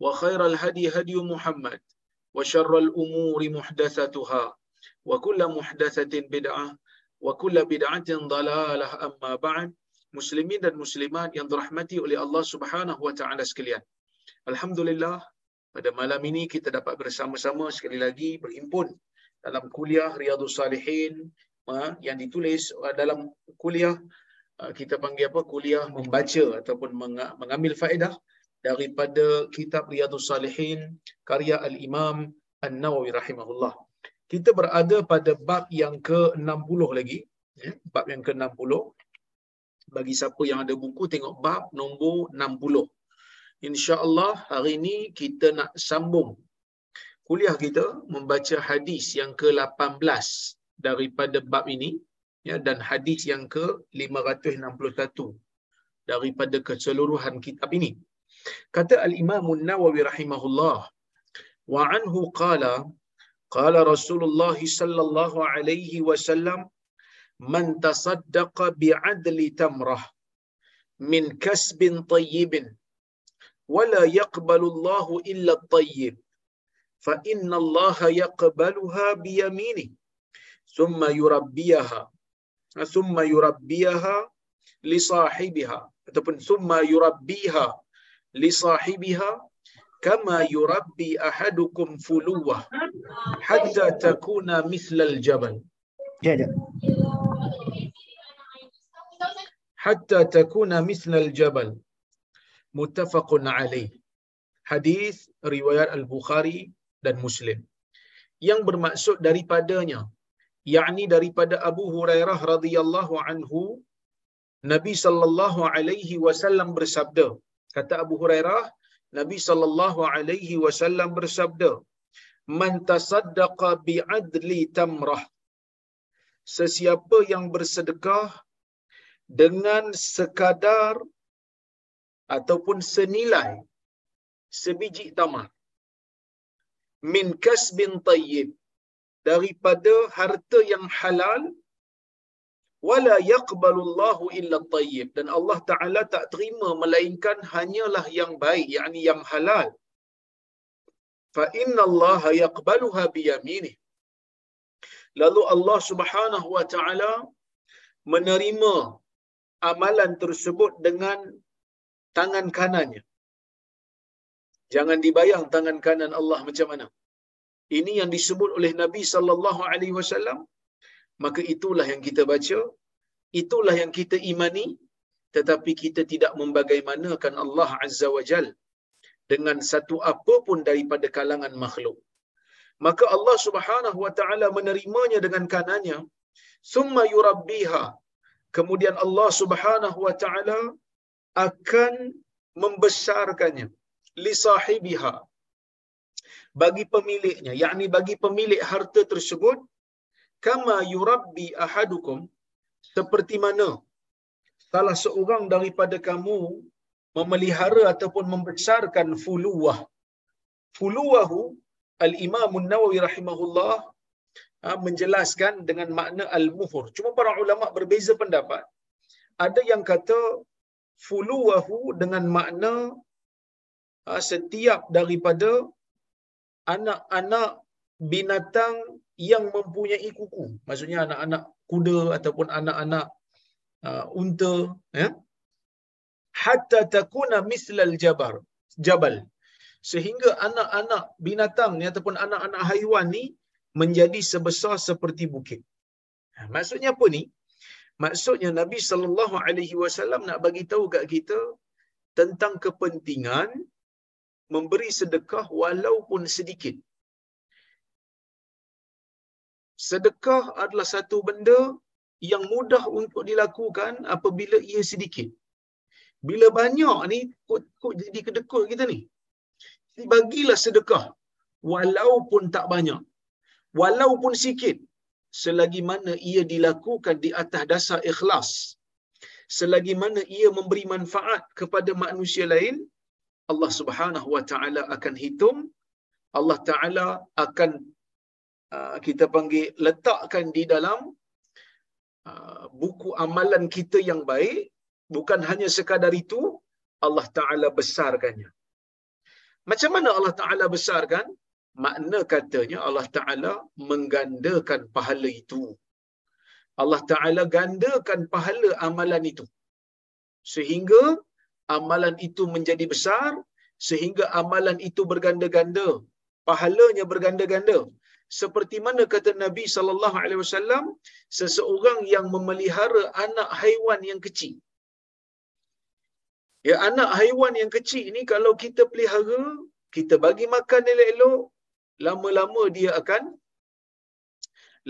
وخير الهدي هدي محمد وشر الأمور محدثتها وكل محدثة بدعة وكل بدعة ضلالة أما بعد muslimin dan muslimat yang dirahmati oleh Allah Subhanahu wa taala sekalian. Alhamdulillah pada malam ini kita dapat bersama-sama sekali lagi berhimpun dalam kuliah Riyadhus Salihin yang ditulis dalam kuliah kita panggil apa kuliah membaca ataupun mengambil faedah daripada kitab Riyadhus Salihin karya Al-Imam An-Nawawi rahimahullah. Kita berada pada bab yang ke-60 lagi, ya, bab yang ke-60. Bagi siapa yang ada buku tengok bab nombor 60. Insya-Allah hari ini kita nak sambung kuliah kita membaca hadis yang ke-18 daripada bab ini ya dan hadis yang ke-561 daripada keseluruhan kitab ini. Kata Al-Imam An-Nawawi rahimahullah wa anhu qala qala Rasulullah sallallahu alaihi wasallam man tasaddaqa bi'adli tamrah min kasbin tayyibin wala yaqbalu Allah illa at-tayyib fa inna Allah yaqbaluha bi yaminihi thumma yurabbiyaha thumma yurabbiyaha li sahibiha kama yurabbi ahadukum fuluwah hatta takuna mithlal jabal. Ya, ya. Hatta takuna mithlal jabal. Muttafaqun alaih. Hadis riwayat Al-Bukhari dan Muslim. Yang bermaksud daripadanya yakni daripada Abu Hurairah radhiyallahu anhu Nabi sallallahu alaihi wasallam bersabda kata Abu Hurairah Nabi sallallahu alaihi wasallam bersabda man tasaddaqa bi'adli tamrah. Sesiapa yang bersedekah dengan sekadar ataupun senilai sebiji tamar min kasbin tayyib daripada harta yang halal wala yaqbalu Allahu illa tayyib dan Allah Taala tak terima melainkan hanyalah yang baik yakni yang halal. Fa inna Allah yaqbaluha bi yaminih lalu Allah Subhanahu wa taala menerima amalan tersebut dengan tangan kanannya. Jangan dibayang tangan kanan Allah macam mana. Ini yang disebut oleh Nabi sallallahu alaihi wasallam maka itulah yang kita baca, itulah yang kita imani, tetapi kita tidak membagaimanakan Allah Azza wa Jal dengan satu apa pun daripada kalangan makhluk. Maka Allah Subhanahu wa taala menerimanya dengan kanannya, summa yurabbiha. Kemudian Allah Subhanahu wa taala akan membesarkannya li sahibiha bagi pemiliknya yakni bagi pemilik harta tersebut kama yurabbi ahadukum seperti mana salah seorang daripada kamu memelihara ataupun membesarkan fuluwah. Fuluwahu Al-Imam Nawawi rahimahullah ha, menjelaskan dengan makna al-muhur. Cuma para ulama berbeza pendapat. Ada yang kata fuluwahu dengan makna ha, setiap daripada anak-anak binatang yang mempunyai kuku. Maksudnya anak-anak kuda ataupun anak-anak uh, unta ya hatta takuna mislal jabar jabal sehingga anak-anak binatang ni ataupun anak-anak haiwan ni menjadi sebesar seperti bukit. Ha, maksudnya apa ni? Maksudnya Nabi sallallahu alaihi wasallam nak bagi tahu kat kita tentang kepentingan memberi sedekah walaupun sedikit. Sedekah adalah satu benda yang mudah untuk dilakukan apabila ia sedikit. Bila banyak ni, kok, kok jadi kedekut kita ni. Bagilah sedekah. Walaupun tak banyak. Walaupun sikit. Selagi mana ia dilakukan di atas dasar ikhlas. Selagi mana ia memberi manfaat kepada manusia lain. Allah subhanahu wa ta'ala akan hitung. Allah ta'ala akan kita panggil letakkan di dalam uh, buku amalan kita yang baik bukan hanya sekadar itu Allah Taala besarkannya. Macam mana Allah Taala besarkan? Makna katanya Allah Taala menggandakan pahala itu. Allah Taala gandakan pahala amalan itu. Sehingga amalan itu menjadi besar, sehingga amalan itu berganda-ganda, pahalanya berganda-ganda. Seperti mana kata Nabi sallallahu alaihi wasallam, seseorang yang memelihara anak haiwan yang kecil, Ya anak haiwan yang kecil ni kalau kita pelihara, kita bagi makan elok-elok, lama-lama dia akan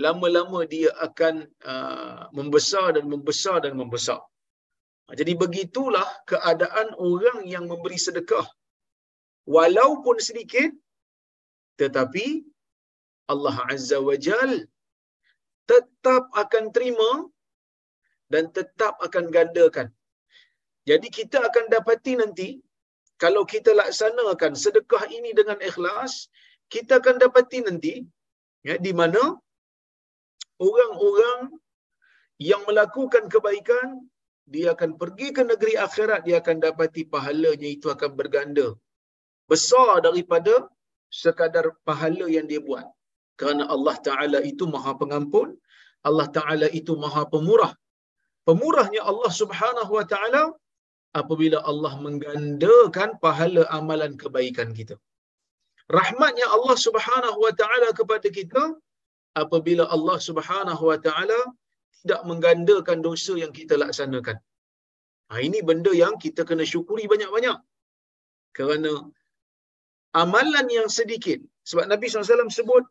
lama-lama dia akan uh, membesar dan membesar dan membesar. Jadi begitulah keadaan orang yang memberi sedekah. Walaupun sedikit tetapi Allah Azza wa Jal tetap akan terima dan tetap akan gandakan. Jadi kita akan dapati nanti kalau kita laksanakan sedekah ini dengan ikhlas, kita akan dapati nanti ya di mana orang-orang yang melakukan kebaikan dia akan pergi ke negeri akhirat dia akan dapati pahalanya itu akan berganda. Besar daripada sekadar pahala yang dia buat kerana Allah Taala itu Maha Pengampun Allah Taala itu Maha Pemurah pemurahnya Allah Subhanahu Wa Taala apabila Allah menggandakan pahala amalan kebaikan kita. Rahmatnya Allah Subhanahu wa taala kepada kita apabila Allah Subhanahu wa taala tidak menggandakan dosa yang kita laksanakan. Ha, ini benda yang kita kena syukuri banyak-banyak. Kerana amalan yang sedikit. Sebab Nabi SAW sebut,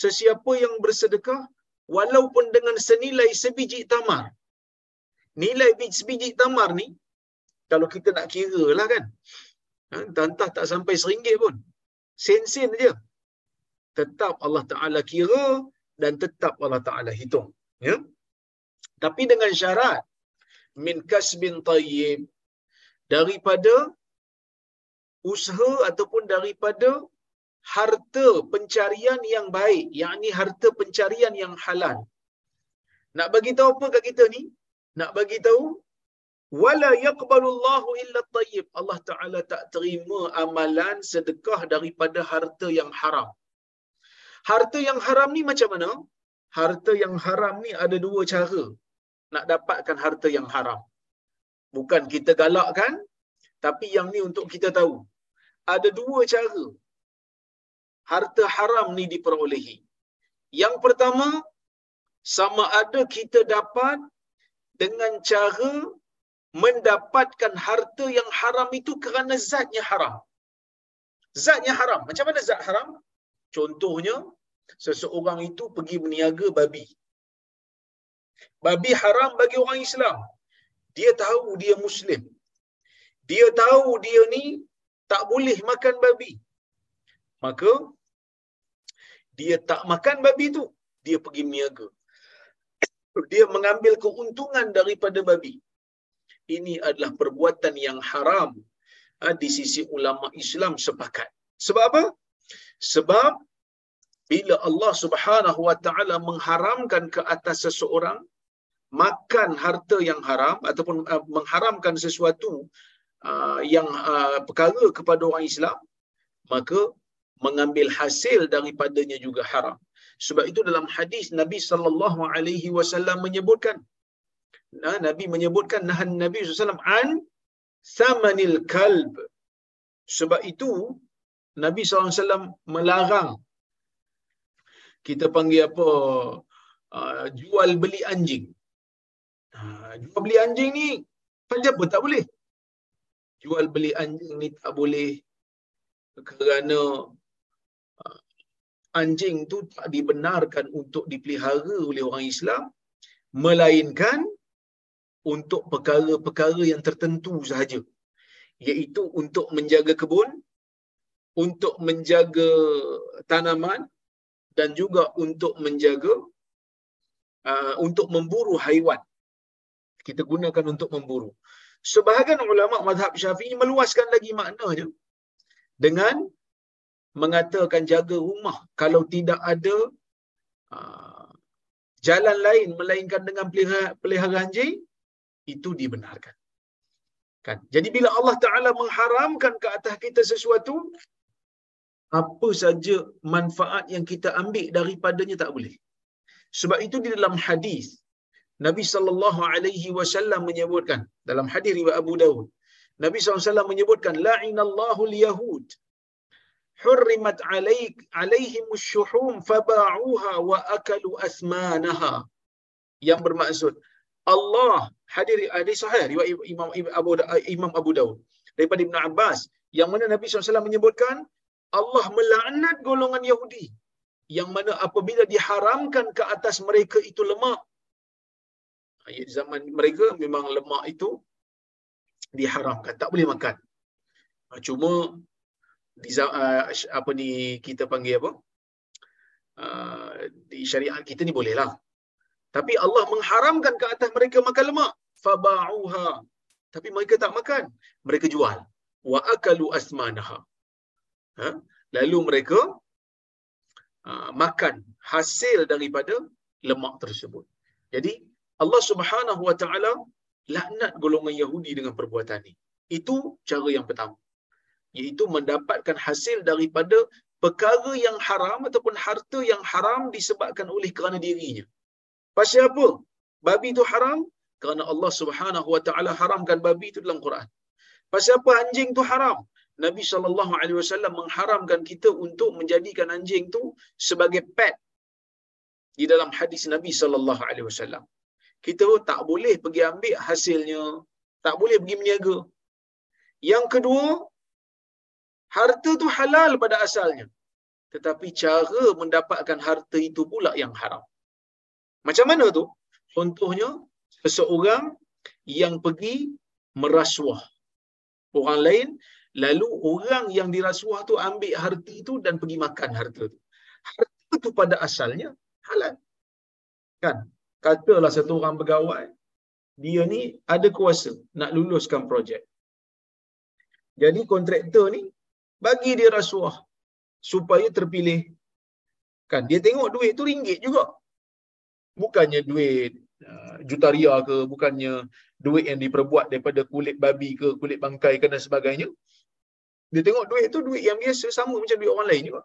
sesiapa yang bersedekah, walaupun dengan senilai sebiji tamar. Nilai sebiji tamar ni, kalau kita nak kira lah kan. Ha, entah tak sampai seringgit pun. Sen-sen je. Tetap Allah Ta'ala kira dan tetap Allah Ta'ala hitung. Ya? Tapi dengan syarat. Min kasbin tayyib. Daripada usaha ataupun daripada harta pencarian yang baik. Yang ni harta pencarian yang halal. Nak bagi tahu apa kat kita ni? Nak bagi tahu wala yaqbalullahu illa tayyib Allah taala tak terima amalan sedekah daripada harta yang haram harta yang haram ni macam mana harta yang haram ni ada dua cara nak dapatkan harta yang haram bukan kita galakkan tapi yang ni untuk kita tahu ada dua cara harta haram ni diperolehi yang pertama sama ada kita dapat dengan cara mendapatkan harta yang haram itu kerana zatnya haram. Zatnya haram. Macam mana zat haram? Contohnya, seseorang itu pergi berniaga babi. Babi haram bagi orang Islam. Dia tahu dia Muslim. Dia tahu dia ni tak boleh makan babi. Maka, dia tak makan babi tu. Dia pergi berniaga. Dia mengambil keuntungan daripada babi ini adalah perbuatan yang haram ha, di sisi ulama Islam sepakat. Sebab apa? Sebab bila Allah Subhanahu wa taala mengharamkan ke atas seseorang makan harta yang haram ataupun uh, mengharamkan sesuatu uh, yang uh, perkara kepada orang Islam maka mengambil hasil daripadanya juga haram sebab itu dalam hadis Nabi sallallahu alaihi wasallam menyebutkan nah, Nabi menyebutkan nahan Nabi sallallahu an samanil kalb sebab itu Nabi SAW melarang kita panggil apa uh, jual beli anjing. Uh, jual beli anjing ni macam apa tak boleh. Jual beli anjing ni tak boleh kerana anjing tu tak dibenarkan untuk dipelihara oleh orang Islam melainkan untuk perkara-perkara yang tertentu sahaja iaitu untuk menjaga kebun untuk menjaga tanaman dan juga untuk menjaga uh, untuk memburu haiwan. Kita gunakan untuk memburu. Sebahagian ulama mazhab Syafi'i meluaskan lagi maknanya dengan mengatakan jaga rumah kalau tidak ada uh, jalan lain melainkan dengan pelihara, pelihara anjing itu dibenarkan. Kan? Jadi bila Allah Taala mengharamkan ke atas kita sesuatu apa saja manfaat yang kita ambil daripadanya tak boleh. Sebab itu di dalam hadis Nabi sallallahu alaihi wasallam menyebutkan dalam hadis riwayat Abu Dawud Nabi SAW menyebutkan la'inallahu al-yahud alaik alaihim asy-syuhum faba'uha wa akalu asmanaha yang bermaksud Allah hadir hadis sahih riwayat Imam Abu Imam Abu Dawud daripada Ibn Abbas yang mana Nabi SAW menyebutkan Allah melaknat golongan Yahudi. Yang mana apabila diharamkan ke atas mereka itu lemak. Di zaman mereka memang lemak itu diharamkan tak boleh makan. Ah, cuma di uh, apa ni kita panggil apa uh, di syariat kita ni boleh lah tapi Allah mengharamkan ke atas mereka makan lemak faba'uha tapi mereka tak makan mereka jual wa akalu asmanaha ha? lalu mereka uh, makan hasil daripada lemak tersebut. Jadi Allah Subhanahu Wa Taala laknat golongan Yahudi dengan perbuatan ini. Itu cara yang pertama. Iaitu mendapatkan hasil daripada perkara yang haram ataupun harta yang haram disebabkan oleh kerana dirinya. Pasal apa? Babi itu haram kerana Allah Subhanahu Wa Taala haramkan babi itu dalam Quran. Pasal apa anjing itu haram? Nabi sallallahu alaihi wasallam mengharamkan kita untuk menjadikan anjing tu sebagai pet di dalam hadis Nabi sallallahu alaihi wasallam. Kita tak boleh pergi ambil hasilnya, tak boleh pergi meniaga. Yang kedua, harta tu halal pada asalnya. Tetapi cara mendapatkan harta itu pula yang haram. Macam mana tu? Contohnya, seseorang yang pergi merasuah orang lain lalu orang yang dirasuah tu ambil harta itu dan pergi makan harta tu. Harta tu pada asalnya halal. Kan? Katalah satu orang pegawai, dia ni ada kuasa nak luluskan projek. Jadi kontraktor ni bagi dia rasuah supaya terpilih. Kan dia tengok duit tu ringgit juga. Bukannya duit uh, jutaria ke, bukannya duit yang diperbuat daripada kulit babi ke, kulit bangkai ke dan sebagainya. Dia tengok duit tu duit yang biasa sama macam duit orang lain juga.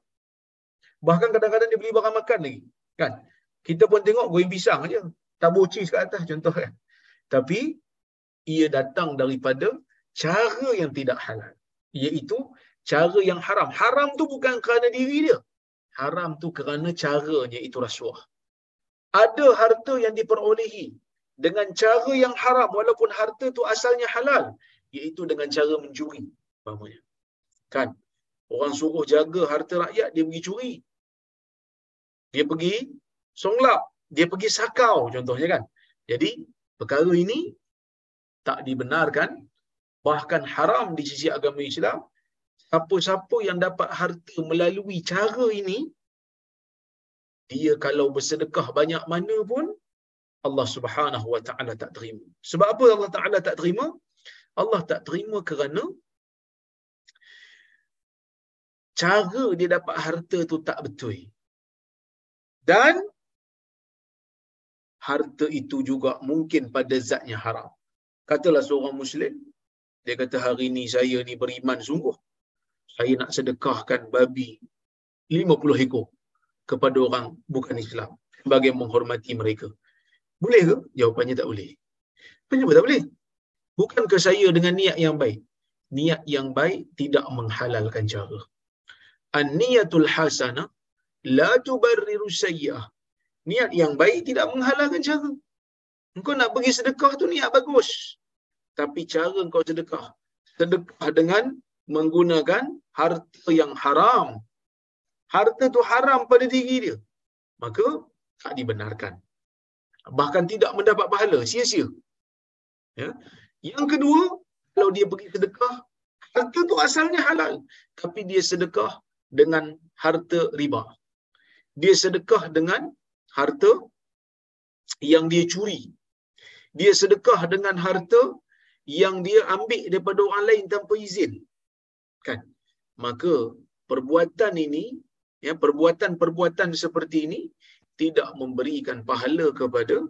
Bahkan kadang-kadang dia beli barang makan lagi. Kan? Kita pun tengok goreng pisang aja. Tabur cheese kat atas contoh kan. Tapi ia datang daripada cara yang tidak halal. Iaitu cara yang haram. Haram tu bukan kerana diri dia. Haram tu kerana caranya itu rasuah. Ada harta yang diperolehi dengan cara yang haram walaupun harta tu asalnya halal. Iaitu dengan cara mencuri. Maksudnya. Kan? Orang suruh jaga harta rakyat, dia pergi curi. Dia pergi songlap. Dia pergi sakau contohnya kan. Jadi, perkara ini tak dibenarkan. Bahkan haram di sisi agama Islam. Siapa-siapa yang dapat harta melalui cara ini, dia kalau bersedekah banyak mana pun, Allah subhanahu wa ta'ala tak terima. Sebab apa Allah ta'ala tak terima? Allah tak terima kerana cara dia dapat harta tu tak betul. Dan harta itu juga mungkin pada zatnya haram. Katalah seorang Muslim, dia kata hari ini saya ni beriman sungguh. Saya nak sedekahkan babi 50 ekor kepada orang bukan Islam bagi menghormati mereka. Boleh ke? Jawapannya tak boleh. Kenapa tak boleh? Bukankah saya dengan niat yang baik? Niat yang baik tidak menghalalkan cara. An-niyatul hasanah la tubarriru sayyi'ah. Niat yang baik tidak menghalalkan cara. Engkau nak pergi sedekah tu niat bagus. Tapi cara engkau sedekah. Sedekah dengan menggunakan harta yang haram. Harta tu haram pada diri dia. Maka tak dibenarkan. Bahkan tidak mendapat pahala. Sia-sia. Ya. Yang kedua, kalau dia pergi sedekah, harta tu asalnya halal. Tapi dia sedekah dengan harta riba. Dia sedekah dengan harta yang dia curi. Dia sedekah dengan harta yang dia ambil daripada orang lain tanpa izin. Kan? Maka perbuatan ini, ya perbuatan-perbuatan seperti ini tidak memberikan pahala kepada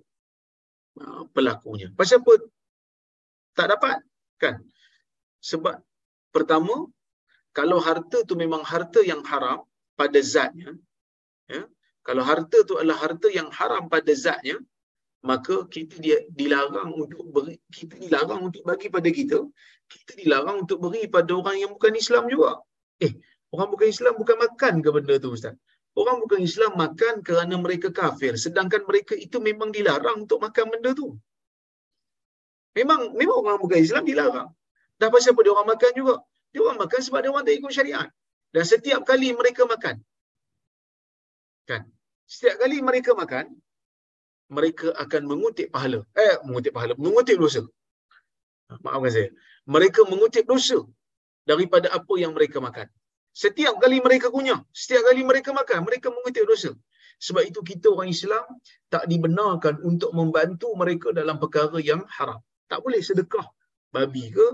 uh, pelakunya. Pasal apa? Tak dapat. Kan? Sebab pertama, kalau harta tu memang harta yang haram pada zatnya, ya, kalau harta tu adalah harta yang haram pada zatnya, maka kita dia dilarang untuk beri, kita dilarang untuk bagi pada kita, kita dilarang untuk beri pada orang yang bukan Islam juga. Eh, orang bukan Islam bukan makan ke benda tu Ustaz? Orang bukan Islam makan kerana mereka kafir, sedangkan mereka itu memang dilarang untuk makan benda tu. Memang memang orang bukan Islam dilarang. Dah pasal apa dia orang makan juga? Dia orang makan sebab dia orang tak ikut syariat. Dan setiap kali mereka makan, kan? Setiap kali mereka makan, mereka akan mengutip pahala. Eh, mengutip pahala, mengutip dosa. Maafkan saya. Mereka mengutip dosa daripada apa yang mereka makan. Setiap kali mereka kunyah, setiap kali mereka makan, mereka mengutip dosa. Sebab itu kita orang Islam tak dibenarkan untuk membantu mereka dalam perkara yang haram. Tak boleh sedekah babi ke,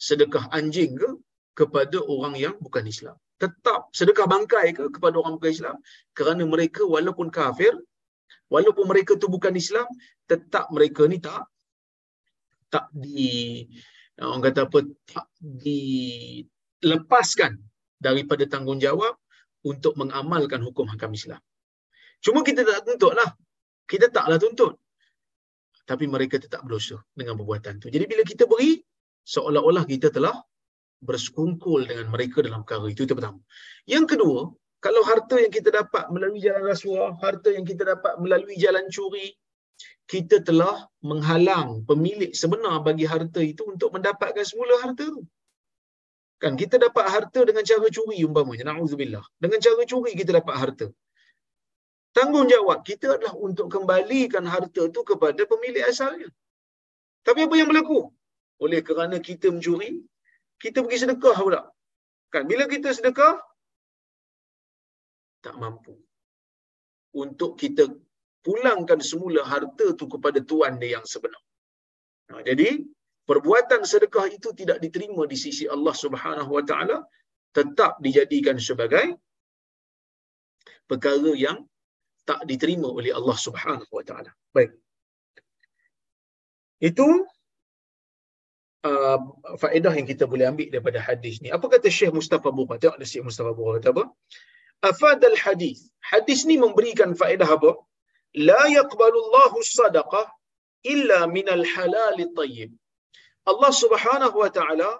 sedekah anjing ke kepada orang yang bukan Islam. Tetap sedekah bangkai ke kepada orang bukan Islam kerana mereka walaupun kafir, walaupun mereka tu bukan Islam, tetap mereka ni tak tak di orang kata apa tak dilepaskan daripada tanggungjawab untuk mengamalkan hukum hakam Islam. Cuma kita tak tuntut lah. Kita taklah tuntut. Tapi mereka tetap berdosa dengan perbuatan tu. Jadi bila kita beri, seolah-olah kita telah bersekungkul dengan mereka dalam perkara itu. Itu pertama. Yang kedua, kalau harta yang kita dapat melalui jalan rasuah, harta yang kita dapat melalui jalan curi, kita telah menghalang pemilik sebenar bagi harta itu untuk mendapatkan semula harta itu. Kan kita dapat harta dengan cara curi umpamanya, na'udzubillah. Dengan cara curi kita dapat harta. Tanggungjawab kita adalah untuk kembalikan harta itu kepada pemilik asalnya. Tapi apa yang berlaku? Oleh kerana kita mencuri, kita pergi sedekah pula. Kan bila kita sedekah tak mampu untuk kita pulangkan semula harta tu kepada tuan dia yang sebenar. Nah, jadi perbuatan sedekah itu tidak diterima di sisi Allah Subhanahu Wa Taala tetap dijadikan sebagai perkara yang tak diterima oleh Allah Subhanahu Wa Taala. Baik. Itu uh, faedah yang kita boleh ambil daripada hadis ni. Apa kata Syekh Mustafa Bukhari? Tengok ada Syekh Mustafa Bukhari kata apa? Afadal hadis. Hadis ni memberikan faedah apa? La yaqbalu Allahu sadaqah illa minal halal tayyib. Allah Subhanahu wa taala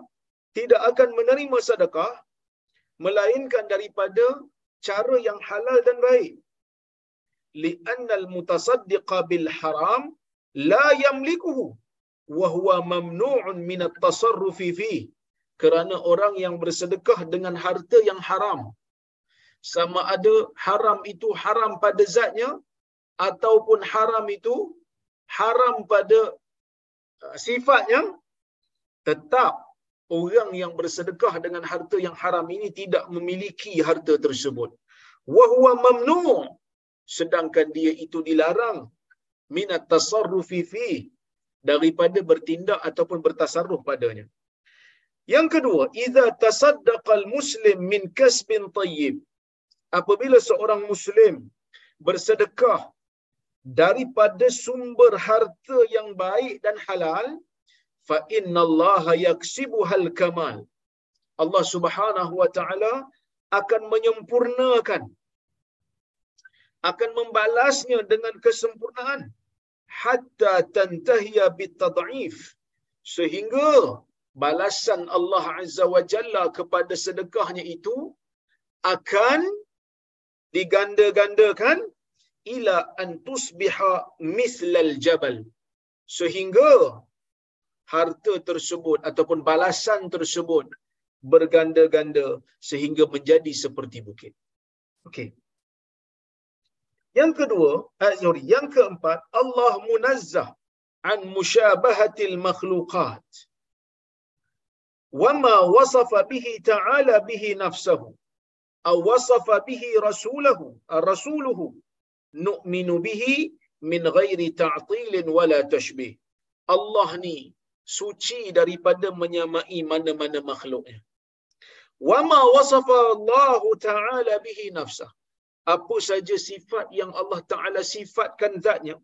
tidak akan menerima sedekah melainkan daripada cara yang halal dan baik. Li'anna al-mutasaddiqa bil haram la yamlikuhu wa huwa mamnu'un min at-tasarrufi fihi. Kerana orang yang bersedekah dengan harta yang haram sama ada haram itu haram pada zatnya ataupun haram itu haram pada uh, sifatnya tetap orang yang bersedekah dengan harta yang haram ini tidak memiliki harta tersebut. Wa huwa mamnu. Sedangkan dia itu dilarang minat tasarrufi fi daripada bertindak ataupun bertasarruf padanya. Yang kedua idza tasaddaqal muslim min kasbin tayyib apabila seorang muslim bersedekah daripada sumber harta yang baik dan halal fa innallaha yaksibuhal kamal. Allah Subhanahu wa taala akan menyempurnakan akan membalasnya dengan kesempurnaan. Hatta tantahiya bitad'if. Sehingga balasan Allah Azza wa Jalla kepada sedekahnya itu akan diganda-gandakan ila an tusbiha mislal jabal sehingga harta tersebut ataupun balasan tersebut berganda-ganda sehingga menjadi seperti bukit. Okey. Yang kedua, eh, sorry, yang keempat, Allah munazzah an musyabahatil makhluqat. Wama wasafa bihi ta'ala bihi nafsahu. Wasafa bihi rasulahu, rasuluhu. Nu'minu bihi min ghairi ta'tilin wala tashbih. Allah ni suci daripada menyamai mana-mana makhluknya. Wama wasafa Allah Ta'ala bihi nafsah apa saja sifat yang Allah Taala sifatkan zatnya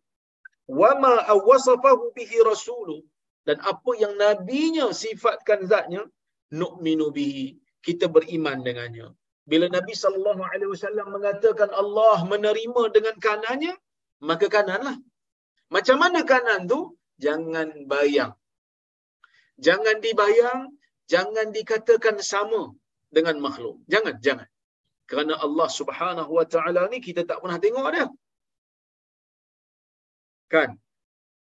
wama awasafahu bihi rasulu dan apa yang nabinya sifatkan zatnya nu'minu bihi kita beriman dengannya bila Nabi sallallahu alaihi wasallam mengatakan Allah menerima dengan kanannya maka kananlah macam mana kanan tu jangan bayang jangan dibayang jangan dikatakan sama dengan makhluk jangan jangan kerana Allah Subhanahu Wa Taala ni kita tak pernah tengok dia. Kan?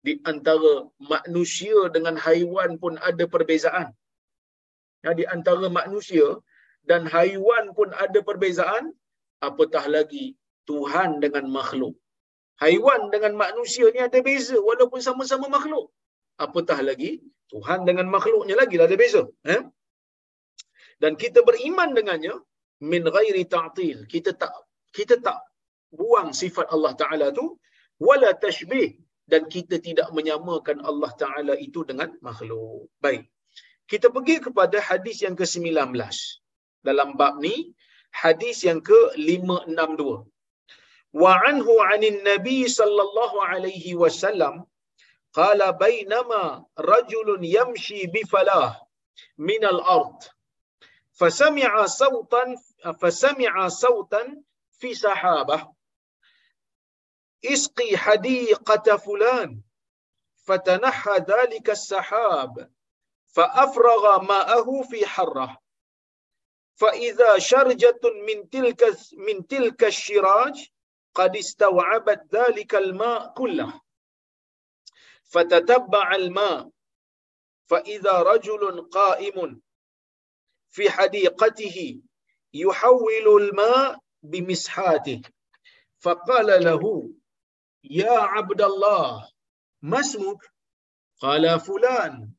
Di antara manusia dengan haiwan pun ada perbezaan. Ya, di antara manusia dan haiwan pun ada perbezaan, apatah lagi Tuhan dengan makhluk. Haiwan dengan manusia ni ada beza walaupun sama-sama makhluk. Apatah lagi Tuhan dengan makhluknya lagi ada beza. Eh? Dan kita beriman dengannya, min ghairi ta'til kita tak kita tak buang sifat Allah taala tu wala tashbih dan kita tidak menyamakan Allah taala itu dengan makhluk baik kita pergi kepada hadis yang ke-19 dalam bab ni hadis yang ke-562 wa anhu 'anil nabi sallallahu alaihi wasallam qala bainama rajulun yamshi bi falah min al-ard فسمع صوتا فسمع صوتا في سحابة اسقي حديقة فلان فتنحى ذلك السحاب فأفرغ ماءه في حره فإذا شرجة من تلك من تلك الشراج قد استوعبت ذلك الماء كله. فتتبع الماء. فإذا رجل قائم في حديقته يحول الماء بمسحاته. فقال له يا عبد الله ما اسمك؟ قال فلان.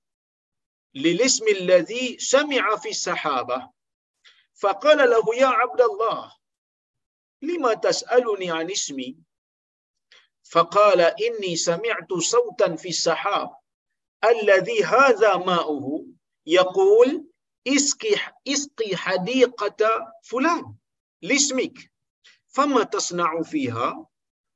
للاسم الذي سمع في السحابة. فقال له يا عبد الله لما تسألني عن اسمي؟ فقال إني سمعت صوتا في السحاب الذي هذا ماؤه يقول اسقي اسقي حديقة فلان لاسمك فما تصنع فيها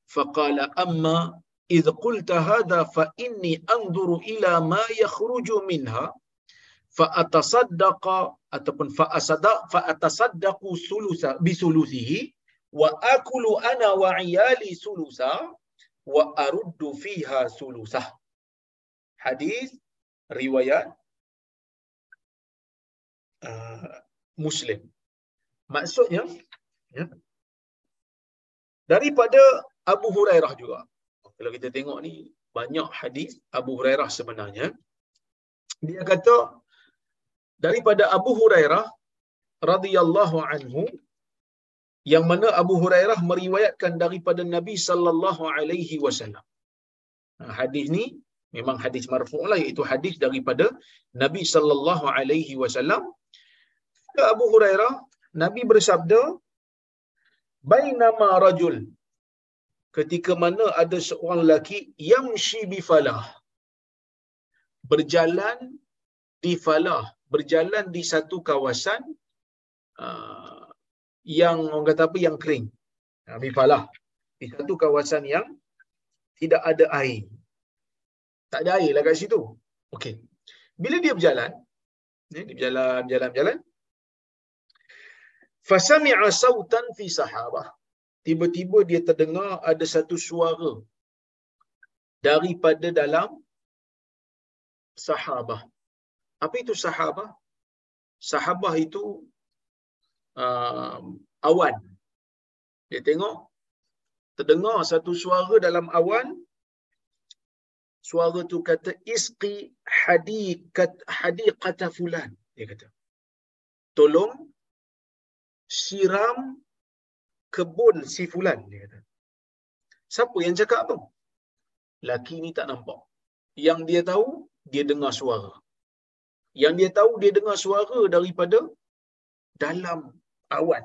فقال أما إذ قلت هذا فإني أنظر إلى ما يخرج منها فأتصدق ataupun fa asada fa atasaddaqu sulusa bisulusihi wa akulu ana wa iyali sulusa wa aruddu fiha sulusa. Hadis riwayat uh, muslim. Maksudnya ya, daripada Abu Hurairah juga. Kalau kita tengok ni banyak hadis Abu Hurairah sebenarnya. Dia kata daripada Abu Hurairah, radhiyallahu anhu, yang mana Abu Hurairah meriwayatkan daripada Nabi sallallahu alaihi wasallam. Hadis ni memang hadis marfu' lah iaitu hadis daripada Nabi sallallahu alaihi wasallam Abu Hurairah, Nabi bersabda, Bainama rajul, ketika mana ada seorang lelaki yang bi falah, berjalan di falah, berjalan di satu kawasan uh, yang orang kata apa, yang kering. Bi falah. di satu kawasan yang tidak ada air. Tak ada air lah kat situ. Okey. Bila dia berjalan, ni dia berjalan, berjalan, berjalan. Fasami'a sautan fi sahabah. Tiba-tiba dia terdengar ada satu suara daripada dalam sahabah. Apa itu sahabah? Sahabah itu uh, awan. Dia tengok terdengar satu suara dalam awan. Suara tu kata isqi hadiqat hadiqata fulan dia kata. Tolong siram kebun si fulan dia kata. Siapa yang cakap tu? Laki ni tak nampak. Yang dia tahu dia dengar suara yang dia tahu dia dengar suara daripada dalam awan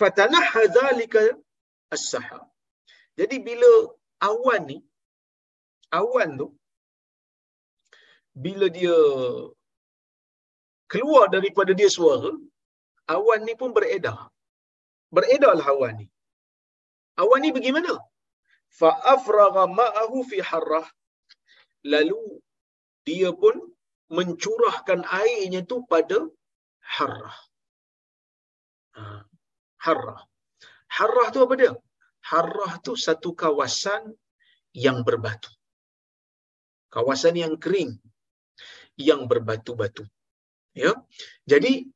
fatanah hadzalika as-sahab jadi bila awan ni awan tu bila dia keluar daripada dia suara awan ni pun beredar. Beredarlah awan ni. Awan ni bagaimana? Fa afragha ma'ahu fi harrah. Lalu dia pun mencurahkan airnya tu pada harrah. Ha, harrah. Harrah tu apa dia? Harrah tu satu kawasan yang berbatu. Kawasan yang kering yang berbatu-batu. Ya? Jadi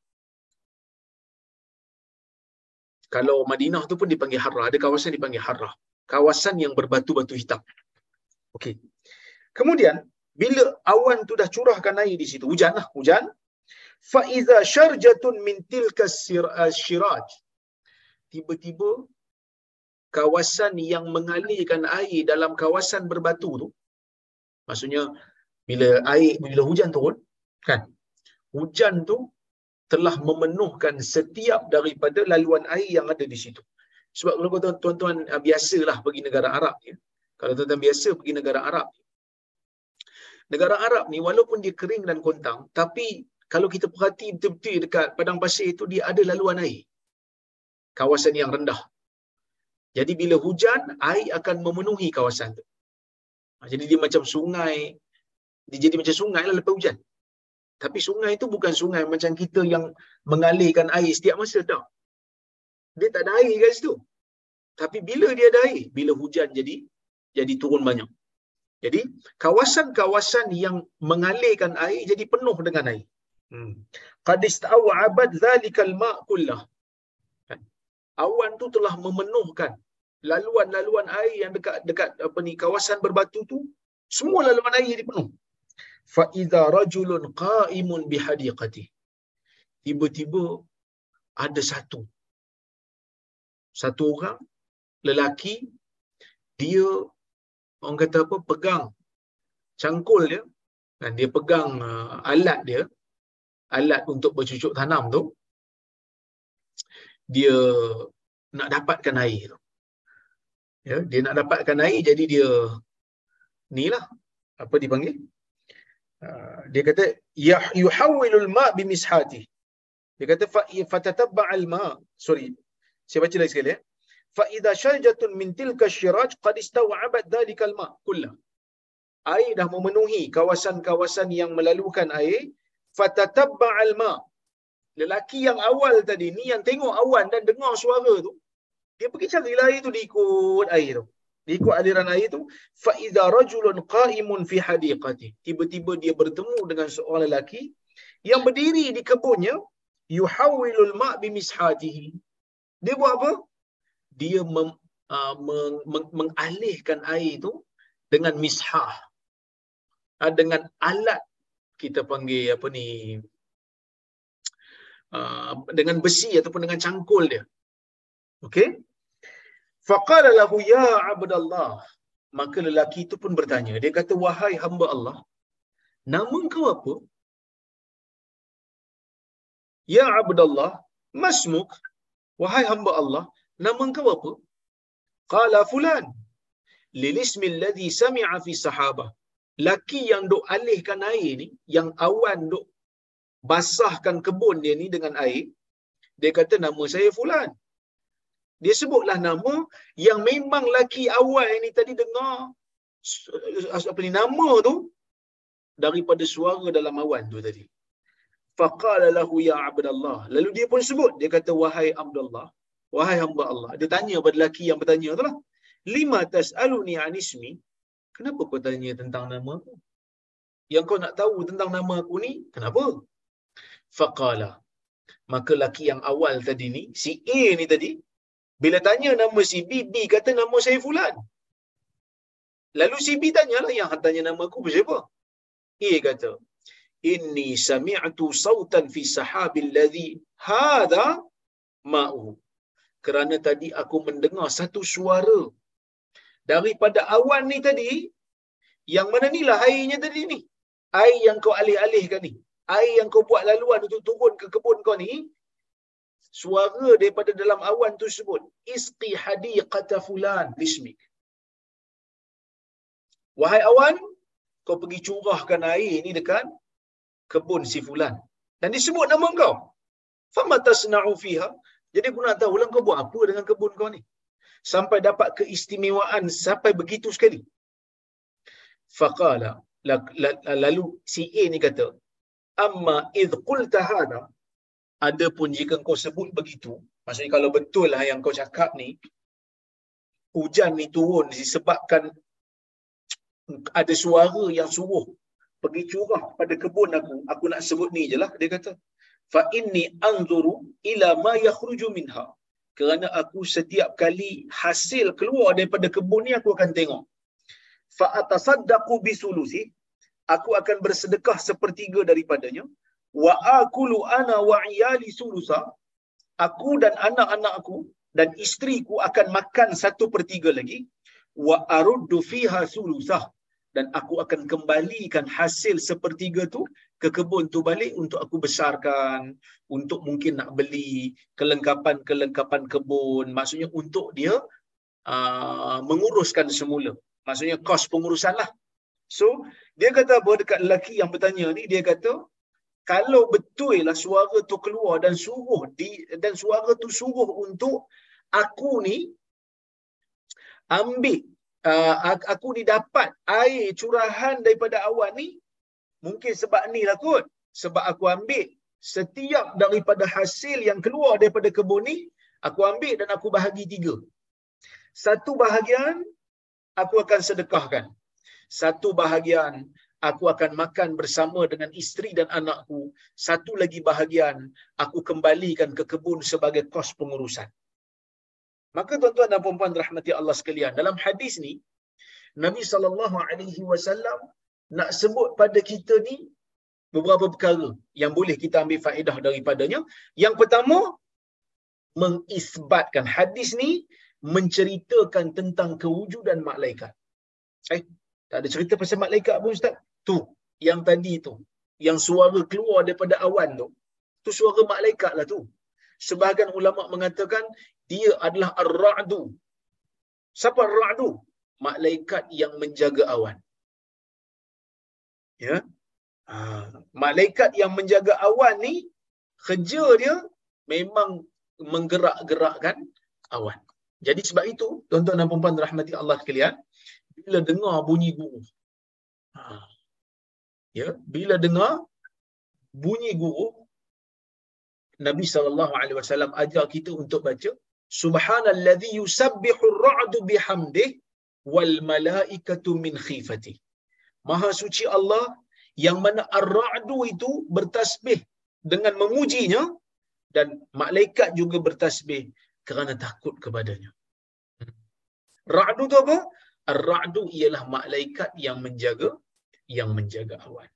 kalau Madinah tu pun dipanggil Harrah. Ada kawasan dipanggil Harrah. Kawasan yang berbatu-batu hitam. Okey. Kemudian bila awan tu dah curahkan air di situ hujan lah hujan fa iza sharjatun min tilka shiraj tiba-tiba kawasan yang mengalirkan air dalam kawasan berbatu tu Maksudnya bila air bila hujan turun kan hujan tu telah memenuhkan setiap daripada laluan air yang ada di situ. Sebab kalau tuan-tuan ah, biasalah pergi negara Arab ya. Kalau tuan-tuan biasa pergi negara Arab. Negara Arab ni walaupun dia kering dan kontang tapi kalau kita perhati betul-betul dekat padang pasir itu dia ada laluan air. Kawasan yang rendah. Jadi bila hujan air akan memenuhi kawasan tu. Ha, jadi dia macam sungai. Dia jadi macam sungai lah lepas hujan. Tapi sungai itu bukan sungai macam kita yang mengalirkan air setiap masa tak. Dia tak ada air kat situ. Tapi bila dia ada air, bila hujan jadi jadi turun banyak. Jadi kawasan-kawasan yang mengalirkan air jadi penuh dengan air. Hmm. Qad istaw'abat zalikal ma' kullah. Kan? Awan tu telah memenuhkan laluan-laluan air yang dekat dekat apa ni kawasan berbatu tu semua laluan air dipenuh fa idza rajulun qa'imun bihadiqati tiba-tiba ada satu satu orang lelaki dia orang kata apa? Pegang cangkul dia. Dan dia pegang uh, alat dia. Alat untuk bercucuk tanam tu. Dia nak dapatkan air tu. Ya dia nak dapatkan air jadi dia ni lah. Apa dipanggil? Uh, dia kata yuhawilul ma bimishati dia kata fa fatatabba al ma. Sorry saya baca lagi sekali ya fa idza شجره min tilka syiraj qad استوعبت dhalikal ma kullah. Air dah memenuhi kawasan-kawasan yang melalukan air fatatabba'a al-ma. Lelaki yang awal tadi ni yang tengok awan dan dengar suara tu dia pergi cari lah air tu diikut air tu. Diikut aliran air tu fa idza rajulun qa'imun fi hadiqati. Tiba-tiba dia bertemu dengan seorang lelaki yang berdiri di kebunnya yuhawwilul ma' bi mishatihi. Dia buat apa? Dia mem, uh, meng, meng, mengalihkan air tu dengan mishah. Uh, dengan alat kita panggil apa ni uh, dengan besi ataupun dengan cangkul dia. Okey? Faqala lahu ya Abdullah. Maka lelaki itu pun bertanya. Dia kata, wahai hamba Allah, nama kau apa? Ya Abdullah, masmuk. Wahai hamba Allah, nama kau apa? Qala fulan. Lilismi alladhi sami'a fi sahabah. Laki yang duk alihkan air ni, yang awan duk basahkan kebun dia ni dengan air, dia kata nama saya fulan Dia sebutlah nama yang memang laki awal ini tadi dengar apa ni nama tu daripada suara dalam awan tu tadi. Faqala lahu ya Abdullah. Lalu dia pun sebut, dia kata wahai Abdullah, wahai hamba Allah. Dia tanya pada lelaki yang bertanya tu lah. Lima tas'aluni an ismi? Kenapa kau tanya tentang nama aku? Yang kau nak tahu tentang nama aku ni, kenapa? Faqala. Maka lelaki yang awal tadi ni, si A ni tadi, bila tanya nama si B, B kata nama saya Fulan. Lalu si B tanyalah yang tanya nama aku siapa? A kata, Inni sami'tu sautan fi sahabil ladhi hadha ma'uhu. Kerana tadi aku mendengar satu suara daripada awan ni tadi, yang mana ni lah airnya tadi ni. Air yang kau alih-alihkan ni. Air yang kau buat laluan untuk turun ke kebun kau ni, suara daripada dalam awan tu sebut, Isqi hadiqata fulan bismik. Wahai awan, kau pergi curahkan air ni dekat kebun si fulan. Dan disebut nama kau. Fama tasna'u fiha. Jadi aku nak tahu lah kau buat apa dengan kebun kau ni. Sampai dapat keistimewaan sampai begitu sekali. Faqala. Lalu si A ni kata, Amma idh qulta hada. Adapun jika kau sebut begitu, maksudnya kalau betul lah yang kau cakap ni, hujan ni turun disebabkan ada suara yang suruh pergi curah pada kebun aku aku nak sebut ni je lah dia kata fa inni anzuru ila ma yakhruju minha. Kerana aku setiap kali hasil keluar daripada kebun ni aku akan tengok. Fa atasaddaqu bisulusi aku akan bersedekah sepertiga daripadanya. Wa akulu ana wa iyali sulusa. Aku dan anak-anak aku dan isteriku akan makan satu pertiga lagi. Wa aruddu fiha sulusah dan aku akan kembalikan hasil sepertiga tu ke kebun tu balik untuk aku besarkan untuk mungkin nak beli kelengkapan-kelengkapan kebun. Maksudnya untuk dia uh, menguruskan semula. Maksudnya kos pengurusan lah. So dia kata apa dekat lelaki yang bertanya ni dia kata kalau betul lah suara tu keluar dan suruh di dan suara tu suruh untuk aku ni ambil uh, aku ni dapat air curahan daripada awan ni mungkin sebab ni lah kot. Sebab aku ambil setiap daripada hasil yang keluar daripada kebun ni aku ambil dan aku bahagi tiga. Satu bahagian aku akan sedekahkan. Satu bahagian aku akan makan bersama dengan isteri dan anakku. Satu lagi bahagian aku kembalikan ke kebun sebagai kos pengurusan. Maka tuan-tuan dan puan-puan rahmati Allah sekalian, dalam hadis ni Nabi sallallahu alaihi wasallam nak sebut pada kita ni beberapa perkara yang boleh kita ambil faedah daripadanya. Yang pertama mengisbatkan hadis ni menceritakan tentang kewujudan malaikat. Eh, tak ada cerita pasal malaikat pun ustaz. Tu, yang tadi tu, yang suara keluar daripada awan tu. Tu suara malaikat lah tu. Sebahagian ulama mengatakan dia adalah ar-ra'du. Siapa ar-ra'du? Malaikat yang menjaga awan. Ya. Ha. malaikat yang menjaga awan ni kerja dia memang menggerak-gerakkan awan. Jadi sebab itu, tuan-tuan dan puan-puan rahmati Allah sekalian, bila dengar bunyi guru. Ha. Ya, bila dengar bunyi guru, Nabi sallallahu alaihi wasallam ajar kita untuk baca Subhanallazi yusabbihu ar-ra'du bihamdih wal malaikatu min khifati. Maha suci Allah yang mana ar-ra'du itu bertasbih dengan memujinya dan malaikat juga bertasbih kerana takut kepadanya. Ra'du tu apa? Ar-ra'du ialah malaikat yang menjaga yang menjaga awan.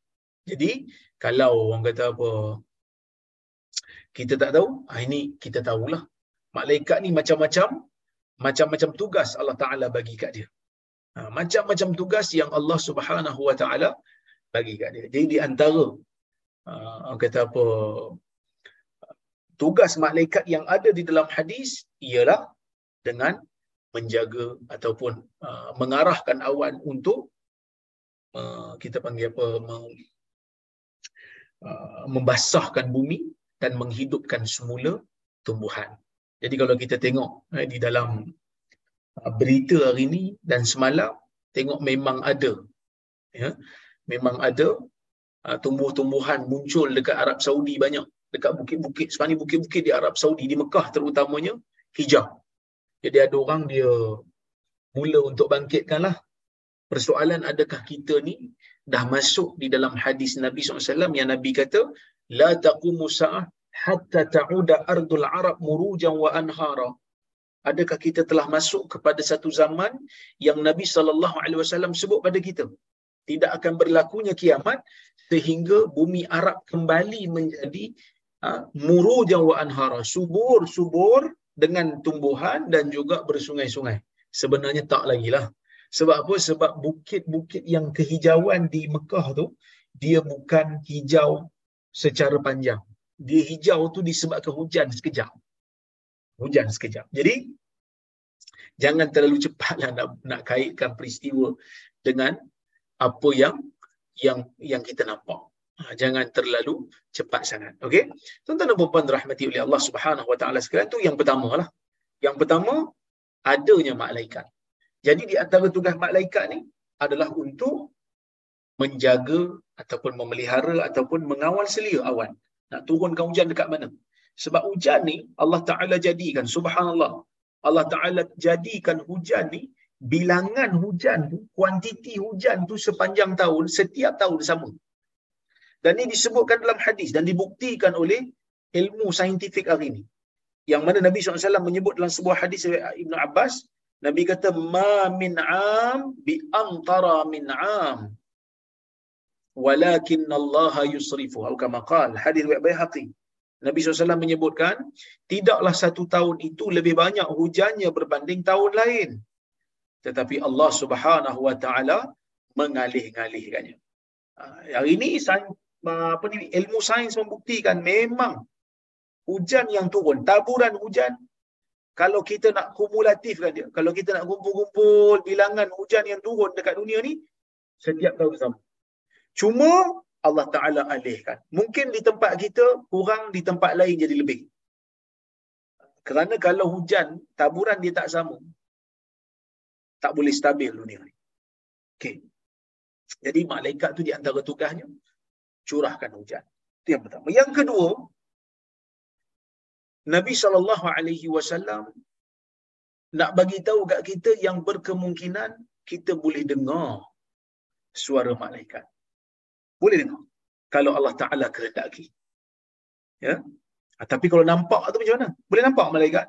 Jadi kalau orang kata apa kita tak tahu, ah ini kita tahulah malaikat ni macam-macam macam-macam tugas Allah Taala bagi kat dia. Ha, macam-macam tugas yang Allah Subhanahu Wa Taala bagi kat dia. Jadi di antara uh, kata apa tugas malaikat yang ada di dalam hadis ialah dengan menjaga ataupun uh, mengarahkan awan untuk uh, kita panggil apa meng, uh, membasahkan bumi dan menghidupkan semula tumbuhan. Jadi kalau kita tengok eh, di dalam berita hari ini dan semalam, tengok memang ada. Ya, memang ada uh, tumbuh-tumbuhan muncul dekat Arab Saudi banyak. Dekat bukit-bukit, sepanjang bukit-bukit di Arab Saudi, di Mekah terutamanya, hijau. Jadi ada orang dia mula untuk bangkitkan lah. Persoalan adakah kita ni dah masuk di dalam hadis Nabi SAW yang Nabi kata, La taqumu sa'ah hatta ta'uda ardul Arab murujan wa anhara. Adakah kita telah masuk kepada satu zaman yang Nabi sallallahu alaihi wasallam sebut pada kita? Tidak akan berlakunya kiamat sehingga bumi Arab kembali menjadi ha, murujan wa anhara, subur-subur dengan tumbuhan dan juga bersungai-sungai. Sebenarnya tak lagi lah. Sebab apa? Sebab bukit-bukit yang kehijauan di Mekah tu, dia bukan hijau secara panjang dia hijau tu disebabkan hujan sekejap. Hujan sekejap. Jadi, jangan terlalu cepatlah nak, nak kaitkan peristiwa dengan apa yang yang yang kita nampak. Ha, jangan terlalu cepat sangat. Okey? Tuan-tuan dan puan rahmati oleh Allah Subhanahu Wa Taala sekalian tu yang pertama lah. Yang pertama adanya malaikat. Jadi di antara tugas malaikat ni adalah untuk menjaga ataupun memelihara ataupun mengawal selia awan nak turunkan hujan dekat mana. Sebab hujan ni Allah Ta'ala jadikan, subhanallah. Allah Ta'ala jadikan hujan ni, bilangan hujan tu, kuantiti hujan tu sepanjang tahun, setiap tahun sama. Dan ini disebutkan dalam hadis dan dibuktikan oleh ilmu saintifik hari ini. Yang mana Nabi SAW menyebut dalam sebuah hadis Ibn Abbas, Nabi kata, Ma min am bi antara min am walakin Allah yusrifu atau kama qal hadis Baihaqi Nabi SAW menyebutkan tidaklah satu tahun itu lebih banyak hujannya berbanding tahun lain. Tetapi Allah Subhanahu wa taala mengalih-alihkannya ha, hari ini apa ni ilmu sains membuktikan memang hujan yang turun taburan hujan kalau kita nak kumulatifkan dia kalau kita nak kumpul-kumpul bilangan hujan yang turun dekat dunia ni setiap tahun sama. Cuma Allah Ta'ala alihkan. Mungkin di tempat kita kurang, di tempat lain jadi lebih. Kerana kalau hujan, taburan dia tak sama. Tak boleh stabil dunia ni. Okay. Jadi malaikat tu di antara tugasnya, curahkan hujan. Itu yang pertama. Yang kedua, Nabi SAW nak bagi tahu kat kita yang berkemungkinan kita boleh dengar suara malaikat. Boleh dengar. Kalau Allah Ta'ala kehendaki. Ya. Ha, tapi kalau nampak tu macam mana? Boleh nampak malaikat?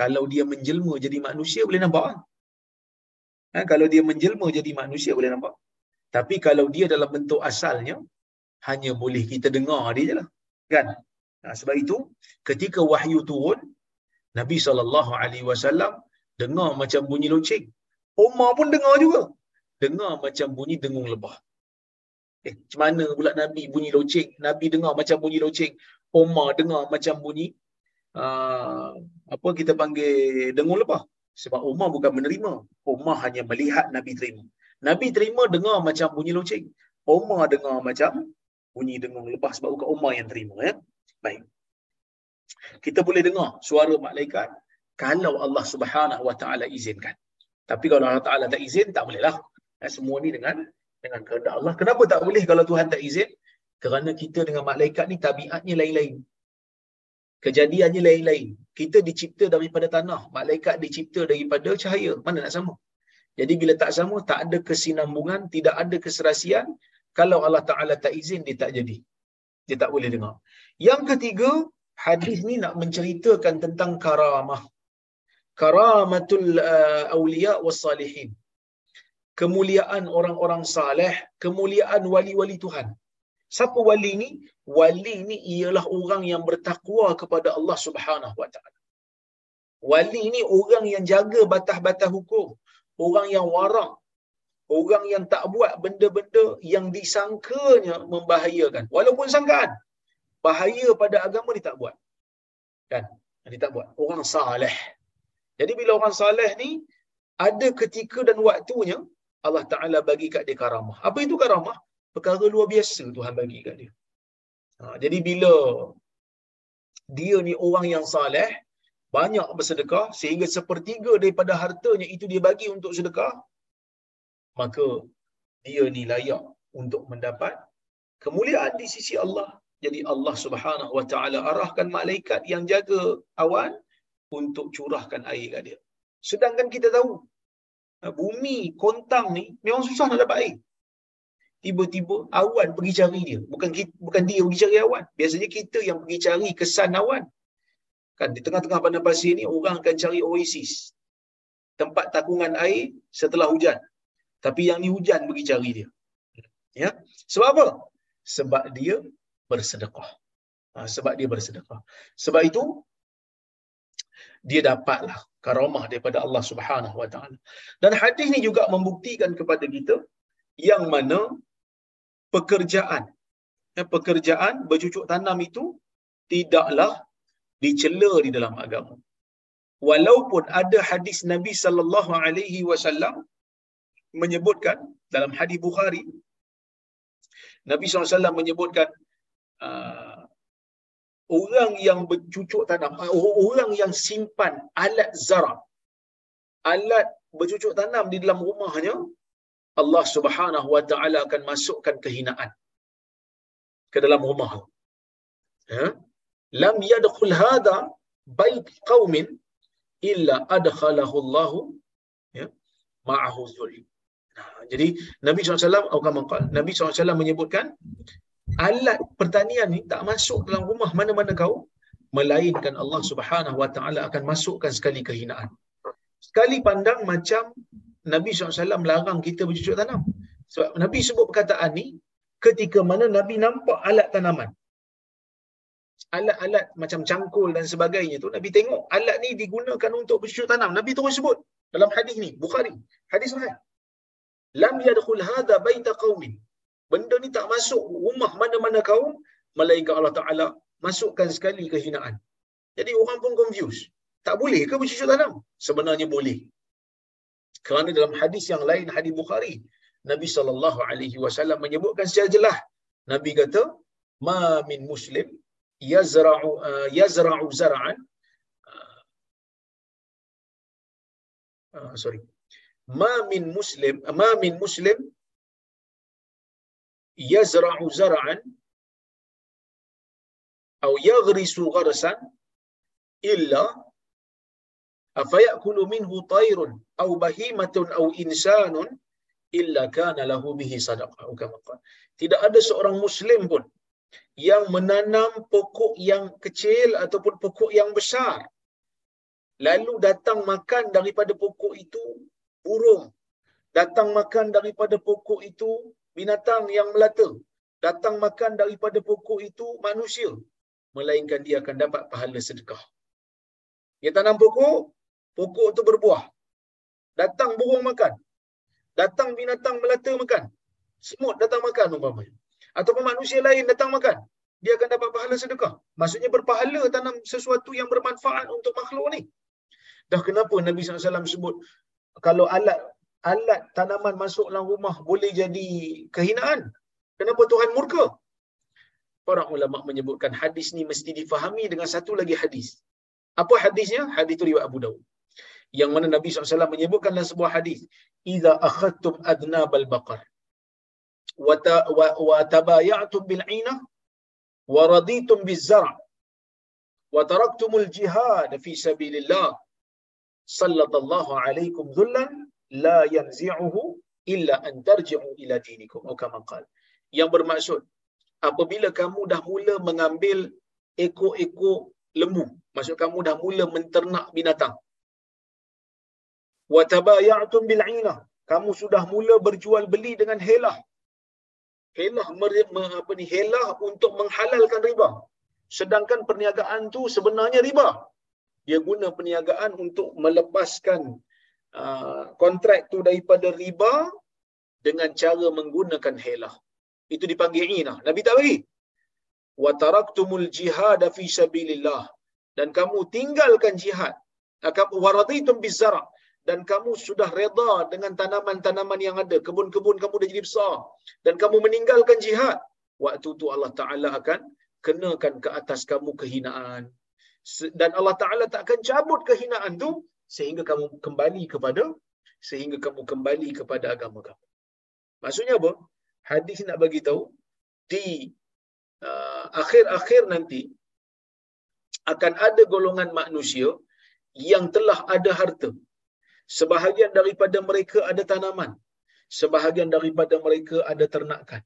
Kalau dia menjelma jadi manusia, boleh nampak. Ha, kalau dia menjelma jadi manusia, boleh nampak. Tapi kalau dia dalam bentuk asalnya, hanya boleh kita dengar dia je lah. Kan? Ha, sebab itu, ketika wahyu turun, Nabi SAW dengar macam bunyi loceng. Umar pun dengar juga. Dengar macam bunyi dengung lebah. Eh, macam mana pula Nabi bunyi loceng? Nabi dengar macam bunyi loceng. Omar dengar macam bunyi uh, apa kita panggil dengung lebah. Sebab Umar bukan menerima. Umar hanya melihat Nabi terima. Nabi terima dengar macam bunyi loceng. Umar dengar macam bunyi dengung lebah sebab bukan Umar yang terima. Ya? Baik. Kita boleh dengar suara malaikat kalau Allah Subhanahu Wa Taala izinkan. Tapi kalau Allah Taala tak izin, tak bolehlah. Ya, semua ni dengan dengan kehendak Allah. Kenapa tak boleh kalau Tuhan tak izin? Kerana kita dengan malaikat ni tabiatnya lain-lain. Kejadiannya lain-lain. Kita dicipta daripada tanah. Malaikat dicipta daripada cahaya. Mana nak sama? Jadi bila tak sama, tak ada kesinambungan, tidak ada keserasian. Kalau Allah Ta'ala tak izin, dia tak jadi. Dia tak boleh dengar. Yang ketiga, hadis ni nak menceritakan tentang karamah. Karamatul uh, awliya was salihin kemuliaan orang-orang saleh, kemuliaan wali-wali Tuhan. Siapa wali ni? Wali ni ialah orang yang bertakwa kepada Allah Subhanahu Wa Taala. Wali ni orang yang jaga batas-batas hukum, orang yang warak, orang yang tak buat benda-benda yang disangkanya membahayakan. Walaupun sangkaan, bahaya pada agama ni tak buat. Kan? Dia tak buat. Orang saleh. Jadi bila orang saleh ni ada ketika dan waktunya Allah Ta'ala bagi kat dia karamah. Apa itu karamah? Perkara luar biasa Tuhan bagi kat dia. Ha, jadi bila dia ni orang yang saleh, banyak bersedekah sehingga sepertiga daripada hartanya itu dia bagi untuk sedekah maka dia ni layak untuk mendapat kemuliaan di sisi Allah jadi Allah Subhanahu wa taala arahkan malaikat yang jaga awan untuk curahkan air kat dia sedangkan kita tahu bumi kontang ni memang susah nak dapat air. Tiba-tiba awan pergi cari dia. Bukan kita, bukan dia pergi cari awan. Biasanya kita yang pergi cari kesan awan. Kan di tengah-tengah padang pasir ni orang akan cari oasis. Tempat takungan air setelah hujan. Tapi yang ni hujan pergi cari dia. Ya? Sebab apa? Sebab dia bersedekah. Ha, sebab dia bersedekah. Sebab itu dia dapatlah karamah daripada Allah Subhanahu Wa Taala. Dan hadis ni juga membuktikan kepada kita yang mana pekerjaan ya, pekerjaan bercucuk tanam itu tidaklah dicela di dalam agama. Walaupun ada hadis Nabi sallallahu alaihi wasallam menyebutkan dalam hadis Bukhari Nabi SAW menyebutkan uh, orang yang bercucuk tanam, orang yang simpan alat zara, alat bercucuk tanam di dalam rumahnya, Allah Subhanahu Wa Taala akan masukkan kehinaan ke dalam rumah. Ya? Lam yadkhul hada bait qaumin illa adkhalahu Allah ya ma'ahu zulm. Jadi Nabi SAW, Nabi SAW menyebutkan alat pertanian ni tak masuk dalam rumah mana-mana kau melainkan Allah Subhanahu Wa Taala akan masukkan sekali kehinaan. Sekali pandang macam Nabi SAW melarang kita bercucuk tanam. Sebab Nabi sebut perkataan ni ketika mana Nabi nampak alat tanaman. Alat-alat macam cangkul dan sebagainya tu Nabi tengok alat ni digunakan untuk bercucuk tanam. Nabi terus sebut dalam hadis ni, Bukhari. Hadis sahih lam yadkhul hadha baita qaumin benda ni tak masuk rumah mana-mana kaum melainkan Allah Taala masukkan sekali kehinaan. Jadi orang pun confuse tak boleh ke bercucuk tanam? Sebenarnya boleh. Kerana dalam hadis yang lain hadis Bukhari Nabi sallallahu alaihi wasallam menyebutkan secara jelas. Nabi kata ma min muslim yazra'u uh, yazra'u zar'an. Uh, sorry. Ma min muslim ma min muslim yazra'u zar'an atau yaghrisu gharsan illa afayakulu minhu tayrun aw bahimatun aw insanun illa kana lahu bihi sadaqah tidak ada seorang muslim pun yang menanam pokok yang kecil ataupun pokok yang besar lalu datang makan daripada pokok itu burung datang makan daripada pokok itu binatang yang melata. Datang makan daripada pokok itu manusia melainkan dia akan dapat pahala sedekah. Dia tanam pokok pokok itu berbuah. Datang burung makan. Datang binatang melata makan. Semut datang makan umpamanya. Ataupun manusia lain datang makan. Dia akan dapat pahala sedekah. Maksudnya berpahala tanam sesuatu yang bermanfaat untuk makhluk ni. Dah kenapa Nabi SAW sebut kalau alat alat tanaman masuk dalam rumah boleh jadi kehinaan. Kenapa Tuhan murka? Para ulama menyebutkan hadis ni mesti difahami dengan satu lagi hadis. Apa hadisnya? Hadis itu riwayat Abu Dawud. Yang mana Nabi SAW menyebutkan dalam sebuah hadis, "Idza akhadtum adnabal baqar wa tabaya'tum bil 'inah wa raditum biz zar' wa taraktumul jihad fi sabilillah sallallahu alaikum dhullan la yanzi'uhu illa an tarji'u ila dinikum. Atau kama qal. Yang bermaksud apabila kamu dah mula mengambil ekor-ekor lembu maksud kamu dah mula menternak binatang. Wa tabaya'tum bil 'ina. Kamu sudah mula berjual beli dengan helah. Helah apa ni helah untuk menghalalkan riba. Sedangkan perniagaan tu sebenarnya riba. Dia guna perniagaan untuk melepaskan kontrak tu daripada riba dengan cara menggunakan helah. Itu dipanggil ina. Nabi tak bagi. Wa taraktumul jihad fi sabilillah. Dan kamu tinggalkan jihad. Wa raditum bizara. Dan kamu sudah reda dengan tanaman-tanaman yang ada. Kebun-kebun kamu dah jadi besar. Dan kamu meninggalkan jihad. Waktu tu Allah Ta'ala akan kenakan ke atas kamu kehinaan dan Allah Taala tak akan cabut kehinaan tu sehingga kamu kembali kepada sehingga kamu kembali kepada agama kamu. Maksudnya apa? Hadis nak bagi tahu di uh, akhir-akhir nanti akan ada golongan manusia yang telah ada harta. Sebahagian daripada mereka ada tanaman. Sebahagian daripada mereka ada ternakan.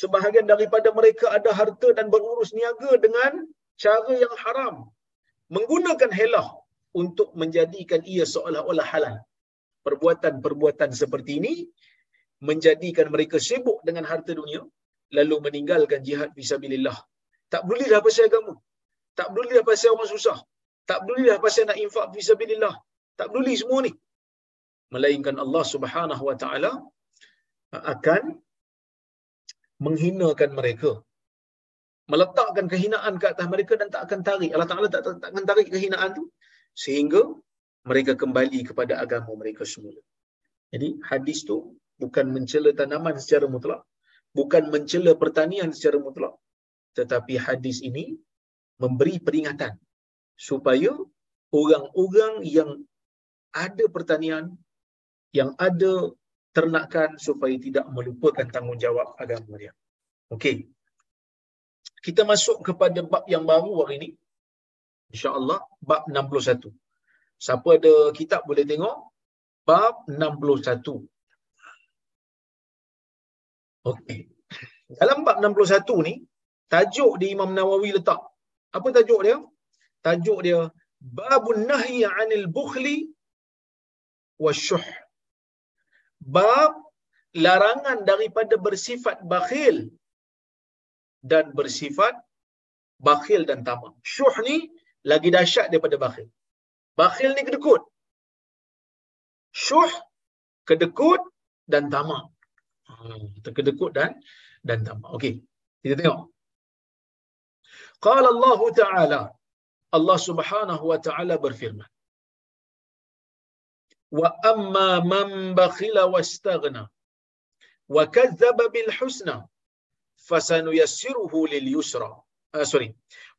Sebahagian daripada mereka ada harta dan berurus niaga dengan cara yang haram. Menggunakan helah untuk menjadikan ia seolah-olah halal. Perbuatan-perbuatan seperti ini menjadikan mereka sibuk dengan harta dunia lalu meninggalkan jihad fisabilillah. Tak peduli pasal agama. Tak peduli pasal orang susah. Tak peduli pasal nak infak fisabilillah. Tak peduli semua ni. Melainkan Allah Subhanahu wa taala akan menghinakan mereka. Meletakkan kehinaan ke atas mereka dan tak akan tarik. Allah Ta'ala tak, tak, tak akan tarik kehinaan tu sehingga mereka kembali kepada agama mereka semula. Jadi hadis tu bukan mencela tanaman secara mutlak, bukan mencela pertanian secara mutlak, tetapi hadis ini memberi peringatan supaya orang-orang yang ada pertanian, yang ada ternakan supaya tidak melupakan tanggungjawab agama dia. Okey. Kita masuk kepada bab yang baru hari ini. Insya-Allah bab 61. Siapa ada kitab boleh tengok bab 61. Okey. Dalam bab 61 ni, tajuk di Imam Nawawi letak. Apa tajuk dia? Tajuk dia Babun Nahyi 'anil Bukhli wasyuh. Bab larangan daripada bersifat bakhil dan bersifat bakhil dan tamak. Syuh ni lagi dahsyat daripada bakhil. Bakhil ni kedekut. Syuh kedekut dan tamak. Hmm, terkedekut dan dan tamak. Okey. Kita tengok. Qala Allah Ta'ala Allah Subhanahu wa taala berfirman Wa amma man bakhila wastaghna wa kadzdzaba bil husna fasanuyassiruhu lil yusra. Uh, sorry.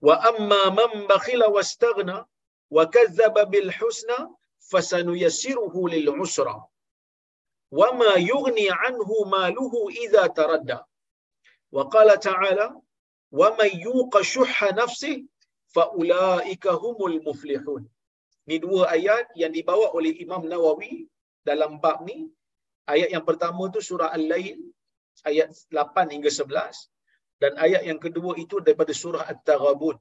واما من بخل واستغنى وكذب بالحسنى فسنيسره للعسرى وما يغني عنه ماله اذا تردى وقال تعالى ومن يوق شح نفسه فاولئك هم المفلحون Ini dua ayat yang dibawa oleh Imam Nawawi dalam bab ni. Ayat yang pertama tu surah Al-Lail ayat 8 hingga dan ayat yang kedua itu daripada surah At-Taghabun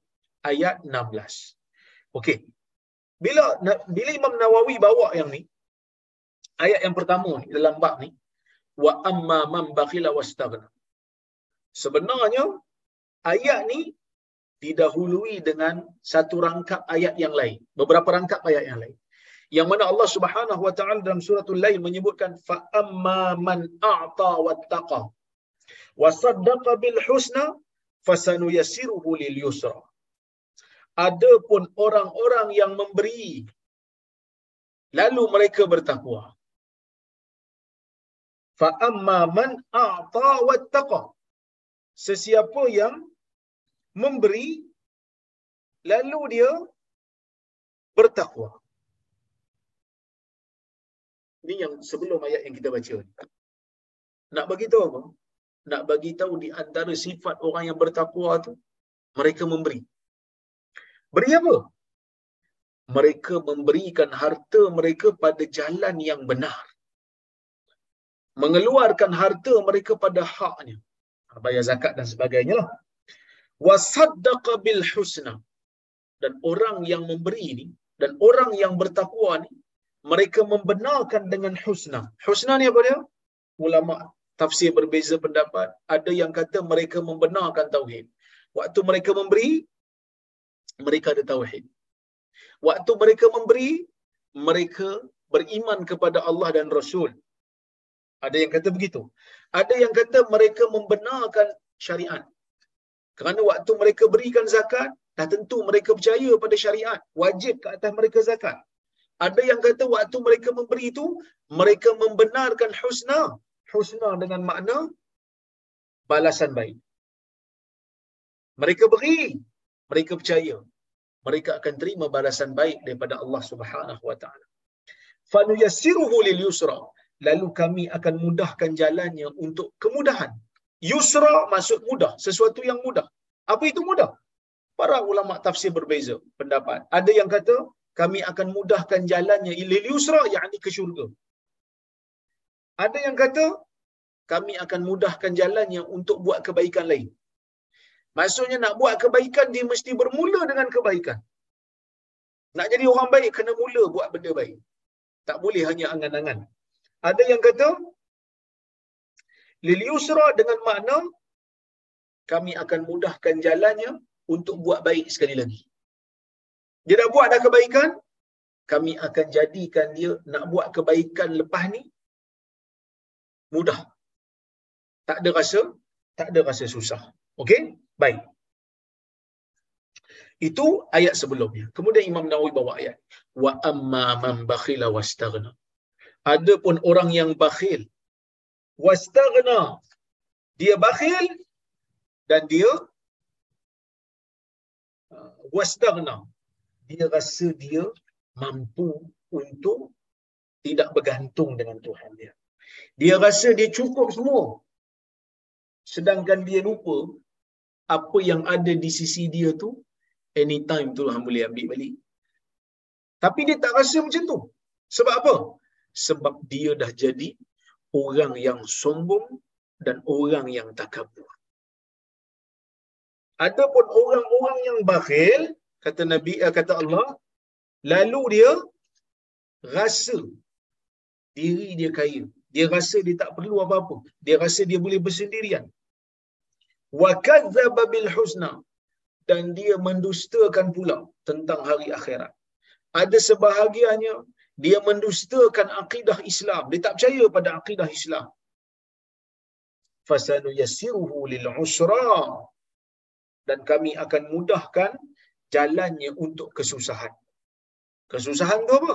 ayat 16. Okey. Bila bila Imam Nawawi bawa yang ni ayat yang pertama ni dalam bab ni wa amma man bakhila wastaghna. Sebenarnya ayat ni didahului dengan satu rangkap ayat yang lain, beberapa rangkap ayat yang lain. Yang mana Allah Subhanahu wa taala dalam suratul Lail menyebutkan fa amma man a'ta wattaqa wa saddaqa bil husna fasanuyassiruhu lil yusra. Adapun orang-orang yang memberi lalu mereka bertakwa. Fa amma man a'ta wattaqa. Sesiapa yang memberi lalu dia bertakwa. Ini yang sebelum ayat yang kita baca. Nak bagi tahu apa? Nak bagi tahu di antara sifat orang yang bertakwa tu mereka memberi. Beri apa? Mereka memberikan harta mereka pada jalan yang benar. Mengeluarkan harta mereka pada haknya. Bayar zakat dan sebagainya lah wasaddaqa bil husna dan orang yang memberi ni dan orang yang bertakwa ni mereka membenarkan dengan husna husna ni apa dia ulama tafsir berbeza pendapat ada yang kata mereka membenarkan tauhid waktu mereka memberi mereka ada tauhid waktu mereka memberi mereka beriman kepada Allah dan Rasul ada yang kata begitu ada yang kata mereka membenarkan syariat kerana waktu mereka berikan zakat, dah tentu mereka percaya pada syariat. Wajib ke atas mereka zakat. Ada yang kata waktu mereka memberi itu, mereka membenarkan husna. Husna dengan makna balasan baik. Mereka beri, mereka percaya. mereka akan terima balasan baik daripada Allah Subhanahu wa taala. Fanuyassiruhu lil yusra. Lalu kami akan mudahkan jalannya untuk kemudahan. Yusra maksud mudah sesuatu yang mudah. Apa itu mudah? Para ulama tafsir berbeza pendapat. Ada yang kata kami akan mudahkan jalannya lil yusra yakni ke syurga ada yang kata kami akan mudahkan jalannya untuk buat kebaikan lain. Maksudnya nak buat kebaikan dia mesti bermula dengan kebaikan. Nak jadi orang baik kena mula buat benda baik. Tak boleh hanya angan-angan. Ada yang kata lil yusra dengan makna kami akan mudahkan jalannya untuk buat baik sekali lagi. Dia dah buat dah kebaikan, kami akan jadikan dia nak buat kebaikan lepas ni mudah. Tak ada rasa, tak ada rasa susah. Okey? Baik. Itu ayat sebelumnya. Kemudian Imam Nawawi bawa ayat. Wa amma man bakhila wastaghna. Adapun orang yang bakhil wastaghna dia bakhil dan dia uh, wastaghna dia rasa dia mampu untuk tidak bergantung dengan Tuhan dia. Dia rasa dia cukup semua. Sedangkan dia lupa apa yang ada di sisi dia tu anytime Tuhan boleh ambil balik. Tapi dia tak rasa macam tu. Sebab apa? Sebab dia dah jadi orang yang sombong dan orang yang takabur. Adapun orang-orang yang bakhil, kata Nabi eh, kata Allah, lalu dia rasa diri dia kaya. Dia rasa dia tak perlu apa-apa. Dia rasa dia boleh bersendirian. Wa kadzdzaba bil husna dan dia mendustakan pula tentang hari akhirat. Ada sebahagiannya dia mendustakan akidah Islam. Dia tak percaya pada akidah Islam. Fasanu yassiruhu lil usra dan kami akan mudahkan jalannya untuk kesusahan. Kesusahan tu apa?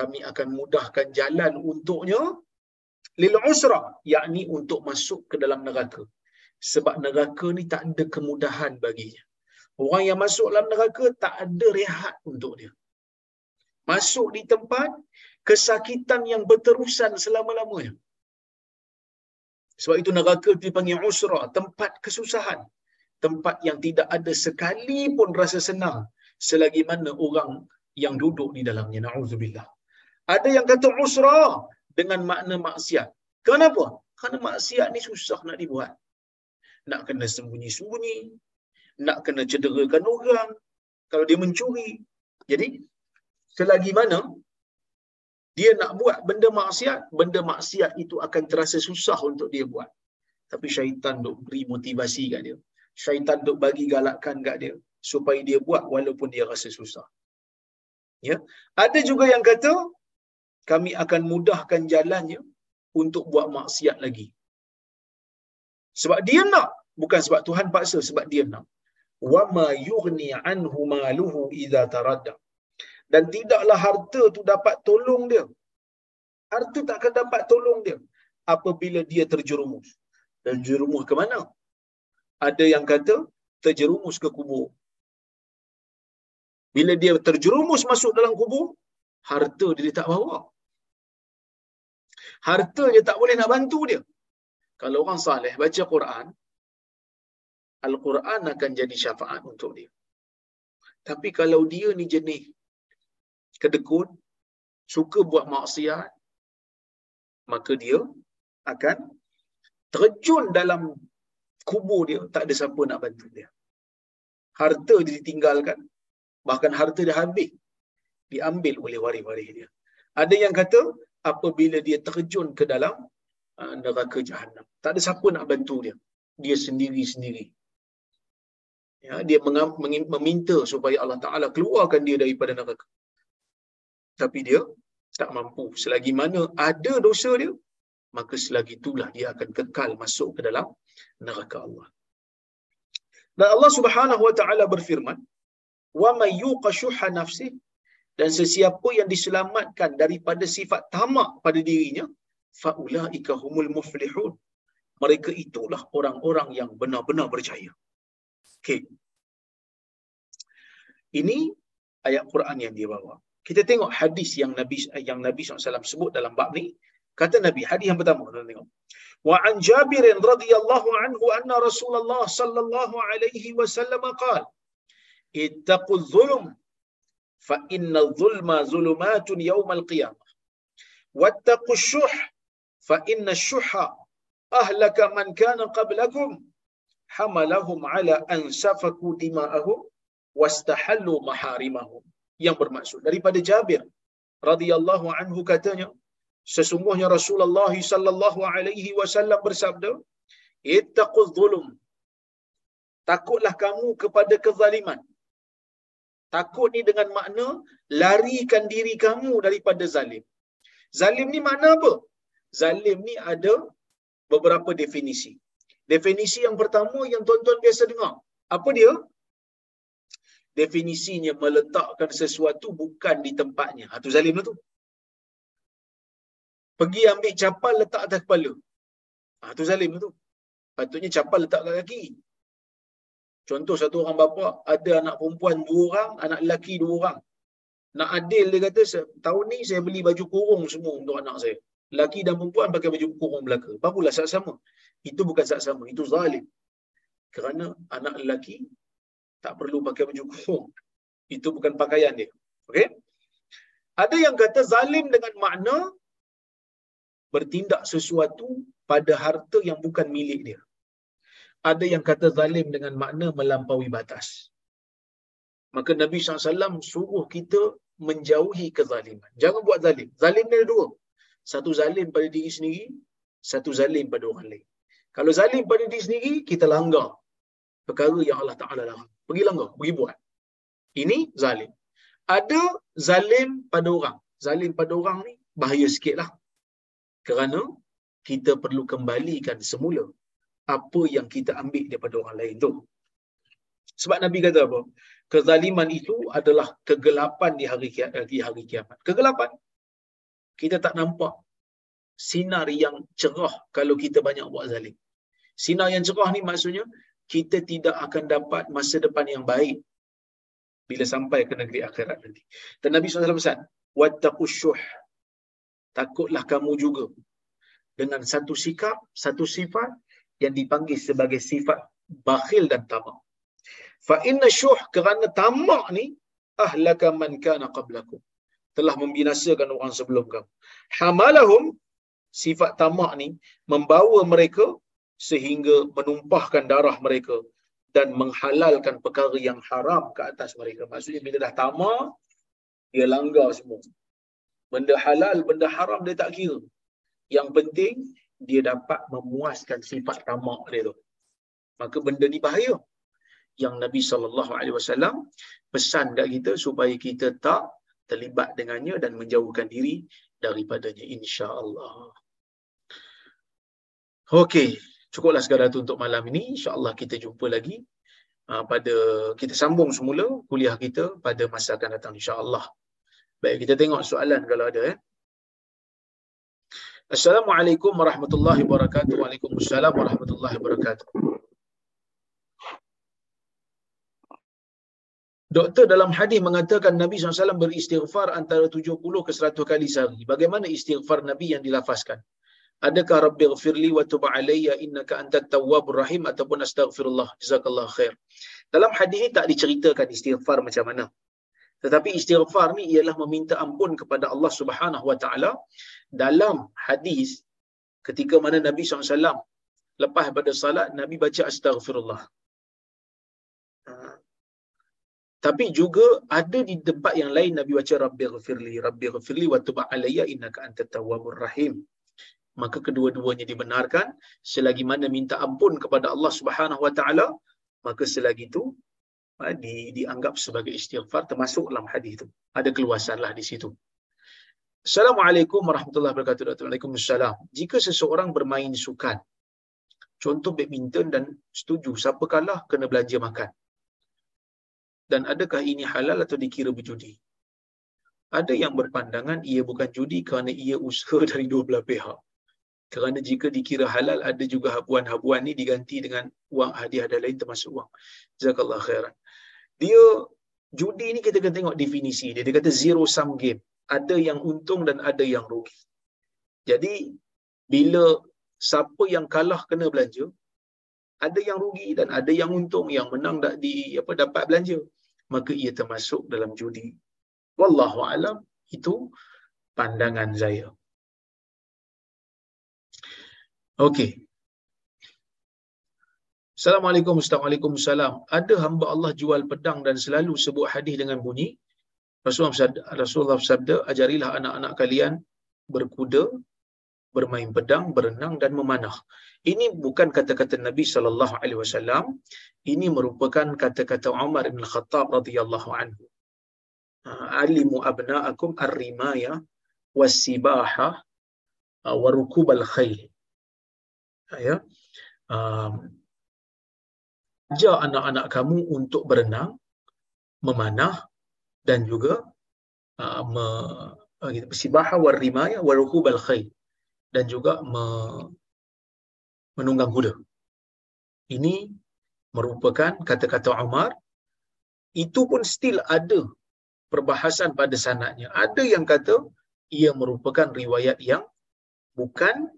Kami akan mudahkan jalan untuknya lil usra, yakni untuk masuk ke dalam neraka. Sebab neraka ni tak ada kemudahan baginya. Orang yang masuk dalam neraka tak ada rehat untuk dia. Masuk di tempat kesakitan yang berterusan selama-lamanya. Sebab itu neraka dipanggil usra, tempat kesusahan tempat yang tidak ada sekali pun rasa senang selagi mana orang yang duduk di dalamnya naudzubillah ada yang kata usra dengan makna maksiat. Kenapa? Kerana maksiat ni susah nak dibuat. Nak kena sembunyi-sembunyi nak kena cederakan orang. Kalau dia mencuri jadi selagi mana dia nak buat benda maksiat benda maksiat itu akan terasa susah untuk dia buat. Tapi syaitan duk beri motivasi kat dia. Syaitan duk bagi galakkan kat dia supaya dia buat walaupun dia rasa susah. Ya. Ada juga yang kata kami akan mudahkan jalannya untuk buat maksiat lagi. Sebab dia nak, bukan sebab Tuhan paksa, sebab dia nak. Wa ma yughni anhu maluhu idza taradda. Dan tidaklah harta tu dapat tolong dia. Harta tak akan dapat tolong dia apabila dia terjerumus. Terjerumus ke mana? ada yang kata terjerumus ke kubur. Bila dia terjerumus masuk dalam kubur, harta dia tak bawa. Harta dia tak boleh nak bantu dia. Kalau orang saleh baca Quran, Al-Quran akan jadi syafaat untuk dia. Tapi kalau dia ni jenis kedekut, suka buat maksiat, maka dia akan terjun dalam kubur dia tak ada siapa nak bantu dia harta dia ditinggalkan bahkan harta dia habis diambil oleh waris-waris dia ada yang kata apabila dia terjun ke dalam uh, neraka jahanam tak ada siapa nak bantu dia. Dia sendiri-sendiri. Ya dia meminta supaya Allah Taala keluarkan dia daripada neraka. Tapi dia tak mampu. Selagi mana ada dosa dia maka selagi itulah dia akan kekal masuk ke dalam neraka Allah. Dan Allah Subhanahu wa taala berfirman, "Wa may yuqashuha nafsi" dan sesiapa yang diselamatkan daripada sifat tamak pada dirinya, faulaika humul muflihun. Mereka itulah orang-orang yang benar-benar berjaya. Okey. Ini ayat Quran yang dia bawa. Kita tengok hadis yang Nabi yang Nabi SAW sebut dalam bab ni. Kata Nabi, hadis yang pertama. Kita tengok. Wa an Jabir radhiyallahu anhu anna Rasulullah sallallahu alaihi wasallam qala ittaqu dhulm fa inna dhulma zulumatun yawm al-qiyamah wattaqu syuh fa inna syuha ahlaka man kana qablakum hamalahum ala an safaku dima'ahum wastahallu maharimahum. Yang bermaksud daripada Jabir radhiyallahu anhu katanya sesungguhnya Rasulullah sallallahu alaihi wasallam bersabda ittaquz zulum. Takutlah kamu kepada kezaliman takut ni dengan makna larikan diri kamu daripada zalim zalim ni makna apa zalim ni ada beberapa definisi definisi yang pertama yang tuan-tuan biasa dengar apa dia definisinya meletakkan sesuatu bukan di tempatnya. Ha, tu zalim lah tu. Pergi ambil capal letak atas kepala. Ha, tu zalim lah tu. Patutnya capal letak kat kaki. Contoh satu orang bapa, ada anak perempuan dua orang, anak lelaki dua orang. Nak adil dia kata, tahun ni saya beli baju kurung semua untuk anak saya. Lelaki dan perempuan pakai baju kurung belaka. Barulah saat sama. Itu bukan saat sama. Itu zalim. Kerana anak lelaki tak perlu pakai baju kurung. Itu bukan pakaian dia. Okey? Ada yang kata zalim dengan makna bertindak sesuatu pada harta yang bukan milik dia. Ada yang kata zalim dengan makna melampaui batas. Maka Nabi SAW suruh kita menjauhi kezaliman. Jangan buat zalim. Zalim ni ada dua. Satu zalim pada diri sendiri, satu zalim pada orang lain. Kalau zalim pada diri sendiri, kita langgar perkara yang Allah Ta'ala larang. Pergi langgar, pergi buat. Ini zalim. Ada zalim pada orang. Zalim pada orang ni bahaya sikit lah. Kerana kita perlu kembalikan semula apa yang kita ambil daripada orang lain tu. Sebab Nabi kata apa? Kezaliman itu adalah kegelapan di hari di hari kiamat. Kegelapan. Kita tak nampak sinar yang cerah kalau kita banyak buat zalim. Sinar yang cerah ni maksudnya kita tidak akan dapat masa depan yang baik bila sampai ke negeri akhirat nanti. Dan Nabi SAW pesan, Wattakushuh. Takutlah kamu juga dengan satu sikap, satu sifat yang dipanggil sebagai sifat bakhil dan tamak. Fa inna syuh kerana tamak ni ahlaka man kana qablakum. Telah membinasakan orang sebelum kamu. Hamalahum sifat tamak ni membawa mereka sehingga menumpahkan darah mereka dan menghalalkan perkara yang haram ke atas mereka. Maksudnya bila dah tamak dia langgar semua. Benda halal, benda haram dia tak kira. Yang penting dia dapat memuaskan sifat tamak dia tu. Maka benda ni bahaya. Yang Nabi SAW pesan kat kita supaya kita tak terlibat dengannya dan menjauhkan diri daripadanya. InsyaAllah. Okey, cukuplah sekadar itu untuk malam ini. InsyaAllah kita jumpa lagi uh, pada kita sambung semula kuliah kita pada masa akan datang insyaAllah. Baik, kita tengok soalan kalau ada. Eh. Assalamualaikum warahmatullahi wabarakatuh. Waalaikumsalam warahmatullahi wabarakatuh. Doktor dalam hadis mengatakan Nabi SAW beristighfar antara 70 ke 100 kali sehari. Bagaimana istighfar Nabi yang dilafazkan? adakah rabbi ghafirli wa tub alayya innaka antat tawwabur rahim ataupun astaghfirullah jazakallah khair dalam hadis ini tak diceritakan istighfar macam mana tetapi istighfar ni ialah meminta ampun kepada Allah Subhanahu wa taala dalam hadis ketika mana Nabi SAW lepas pada salat Nabi baca astaghfirullah. Ha. tapi juga ada di tempat yang lain Nabi baca rabbi ghafirli rabbi ghafirli wa tub alayya innaka antat tawwabur rahim. Maka kedua-duanya dibenarkan. Selagi mana minta ampun kepada Allah Subhanahu Wa Taala maka selagi itu di, dianggap sebagai istighfar termasuk dalam hadis itu ada keluasanlah di situ. Assalamualaikum warahmatullahi wabarakatuh Waalaikumsalam. Jika seseorang bermain sukan contoh badminton dan setuju siapa kalah kena belanja makan? Dan adakah ini halal atau dikira berjudi? Ada yang berpandangan ia bukan judi kerana ia usaha dari dua belah pihak. Kerana jika dikira halal ada juga habuan-habuan ni diganti dengan wang hadiah dan lain termasuk wang jazakallah khairan dia judi ni kita kena tengok definisi dia. Dia kata zero sum game. Ada yang untung dan ada yang rugi. Jadi bila siapa yang kalah kena belanja, ada yang rugi dan ada yang untung, yang menang tak di apa dapat belanja, maka ia termasuk dalam judi. Wallahu alam itu pandangan saya. Okey. Assalamualaikum Assalamualaikum Salam. Ada hamba Allah jual pedang dan selalu sebut hadis dengan bunyi Rasulullah bersabda, Rasulullah ajarilah anak-anak kalian berkuda, bermain pedang, berenang dan memanah. Ini bukan kata-kata Nabi sallallahu alaihi wasallam. Ini merupakan kata-kata Umar bin Khattab radhiyallahu anhu. Ha, alimu abna'akum ar-rimaya was-sibaha uh, wa rukubal khail. Ya. Um, ajar anak-anak kamu untuk berenang, memanah dan juga uh, me, uh, gitu, sibaha war rimaya wa rukubal khayl dan juga me, menunggang kuda. Ini merupakan kata-kata Umar itu pun still ada perbahasan pada sanadnya. Ada yang kata ia merupakan riwayat yang bukan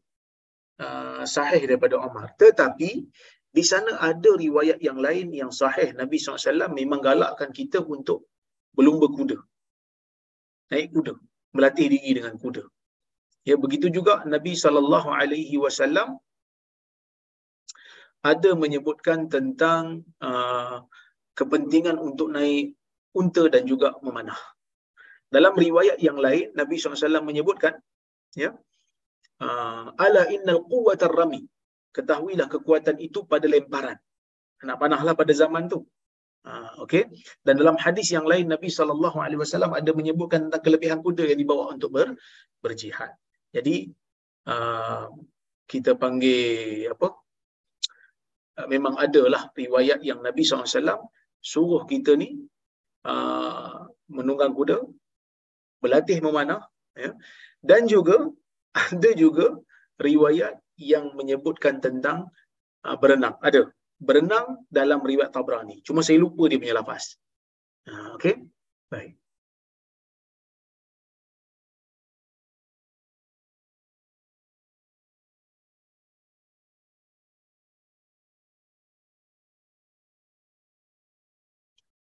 uh, sahih daripada Umar. Tetapi di sana ada riwayat yang lain yang sahih. Nabi SAW memang galakkan kita untuk berlumba kuda. Naik kuda. Melatih diri dengan kuda. Ya, begitu juga Nabi SAW ada menyebutkan tentang uh, kepentingan untuk naik unta dan juga memanah. Dalam riwayat yang lain, Nabi SAW menyebutkan, ya, uh, ala innal quwwatar rami ketahuilah kekuatan itu pada lemparan. Nak panahlah pada zaman tu. Ha, okay. Dan dalam hadis yang lain Nabi wasallam ada menyebutkan tentang kelebihan kuda yang dibawa untuk ber, berjihad. Jadi uh, kita panggil apa? Uh, memang adalah riwayat yang Nabi wasallam suruh kita ni uh, menunggang kuda, berlatih memanah ya. Dan juga ada juga riwayat yang menyebutkan tentang uh, berenang. Ada. Berenang dalam riwayat Tabrani. Cuma saya lupa dia punya lafaz. Uh, okay? Baik.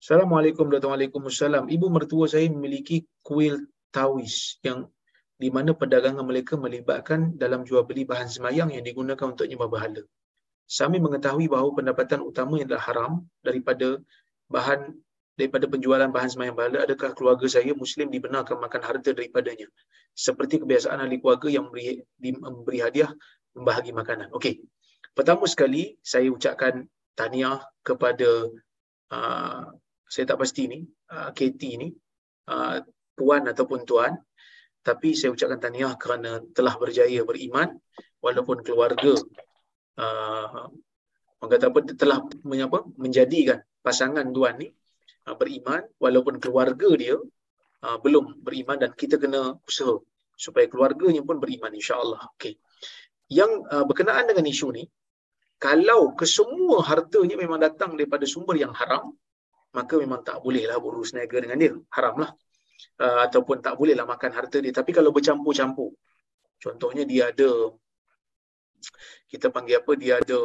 Assalamualaikum warahmatullahi wabarakatuh. Ibu mertua saya memiliki kuil tawis yang di mana perdagangan mereka melibatkan dalam jual beli bahan semayang yang digunakan untuk nyembah berhala. Kami mengetahui bahawa pendapatan utama yang adalah haram daripada bahan daripada penjualan bahan semayang berhala adakah keluarga saya muslim dibenarkan makan harta daripadanya seperti kebiasaan ahli keluarga yang memberi, memberi hadiah membahagi makanan. Okey. Pertama sekali saya ucapkan tahniah kepada uh, saya tak pasti ni uh, KT ni uh, puan ataupun tuan tapi saya ucapkan tahniah kerana telah berjaya beriman walaupun keluarga uh, orang kata apa telah menyapa menjadikan pasangan tuan ni uh, beriman walaupun keluarga dia uh, belum beriman dan kita kena usaha supaya keluarganya pun beriman insya-Allah. Okey. Yang uh, berkenaan dengan isu ni kalau kesemua hartanya memang datang daripada sumber yang haram maka memang tak bolehlah berurus niaga dengan dia. Haramlah uh, ataupun tak bolehlah makan harta dia. Tapi kalau bercampur-campur contohnya dia ada kita panggil apa dia ada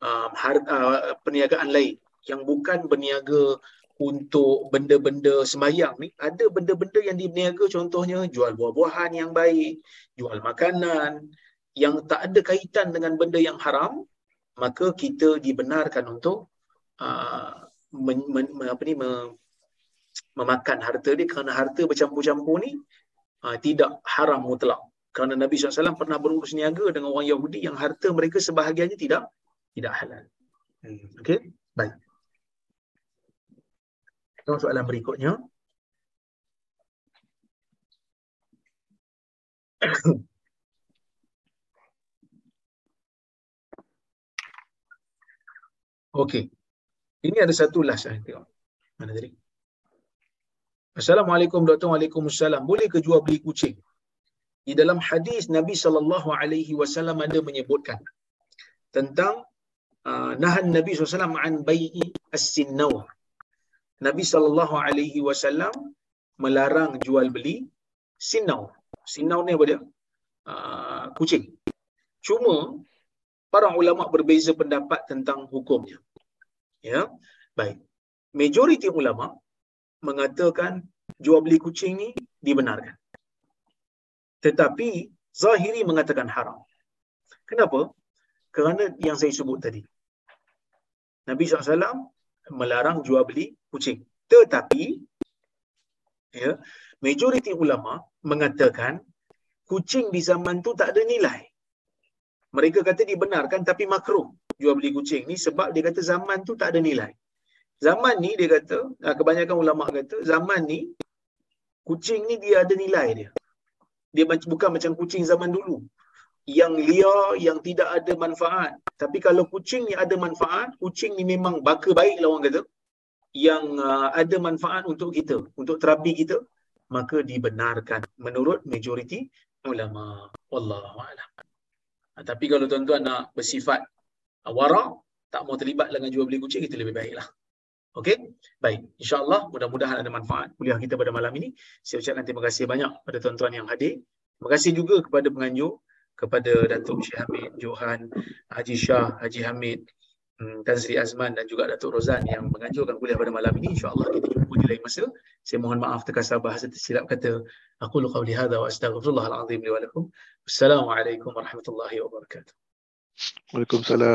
um, harta, uh, perniagaan lain yang bukan berniaga untuk benda-benda semayang ni. Ada benda-benda yang diberniaga contohnya jual buah-buahan yang baik jual makanan yang tak ada kaitan dengan benda yang haram maka kita dibenarkan untuk uh, men, men, apa ni memakan harta dia kerana harta bercampur-campur ni uh, tidak haram mutlak. Kerana Nabi SAW pernah berurus niaga dengan orang Yahudi yang harta mereka sebahagiannya tidak tidak halal. Hmm. Okey, baik. Tengok soalan berikutnya. Okey. Ini ada satu last saya tengok. Mana tadi? Assalamualaikum doktor. Waalaikumsalam. Boleh ke jual beli kucing? Di dalam hadis Nabi sallallahu alaihi wasallam ada menyebutkan tentang uh, nahan Nabi SAW an bai'i as-sinnaw. Nabi sallallahu alaihi wasallam melarang jual beli sinau. Sinau ni apa dia? Uh, kucing. Cuma para ulama berbeza pendapat tentang hukumnya. Ya. Baik. Majoriti ulama mengatakan jual beli kucing ni dibenarkan. Tetapi Zahiri mengatakan haram. Kenapa? Kerana yang saya sebut tadi. Nabi SAW melarang jual beli kucing. Tetapi, ya, majoriti ulama mengatakan kucing di zaman tu tak ada nilai. Mereka kata dibenarkan tapi makruh jual beli kucing ni sebab dia kata zaman tu tak ada nilai. Zaman ni dia kata, ah, kebanyakan ulama kata zaman ni kucing ni dia ada nilai dia. Dia bukan macam kucing zaman dulu yang liar yang tidak ada manfaat. Tapi kalau kucing ni ada manfaat, kucing ni memang baka baik lah orang kata. Yang uh, ada manfaat untuk kita, untuk terapi kita, maka dibenarkan menurut majoriti ulama. Wallahu a'lam. Ha, tapi kalau tuan-tuan nak bersifat uh, wara, tak mau terlibat dengan jual beli kucing, kita lebih baiklah. Okey? Baik. InsyaAllah mudah-mudahan ada manfaat kuliah kita pada malam ini. Saya ucapkan terima kasih banyak kepada tuan-tuan yang hadir. Terima kasih juga kepada penganjur, kepada Datuk Syekh Hamid, Johan, Haji Shah, Haji Hamid, hmm, Tan Sri Azman dan juga Datuk Rozan yang menganjurkan kuliah pada malam ini. InsyaAllah kita jumpa di lain masa. Saya mohon maaf terkasar bahasa tersilap kata. Aku lu qawli hadha wa astagfirullahaladzim li walakum. Wassalamualaikum warahmatullahi wabarakatuh. Waalaikumsalam.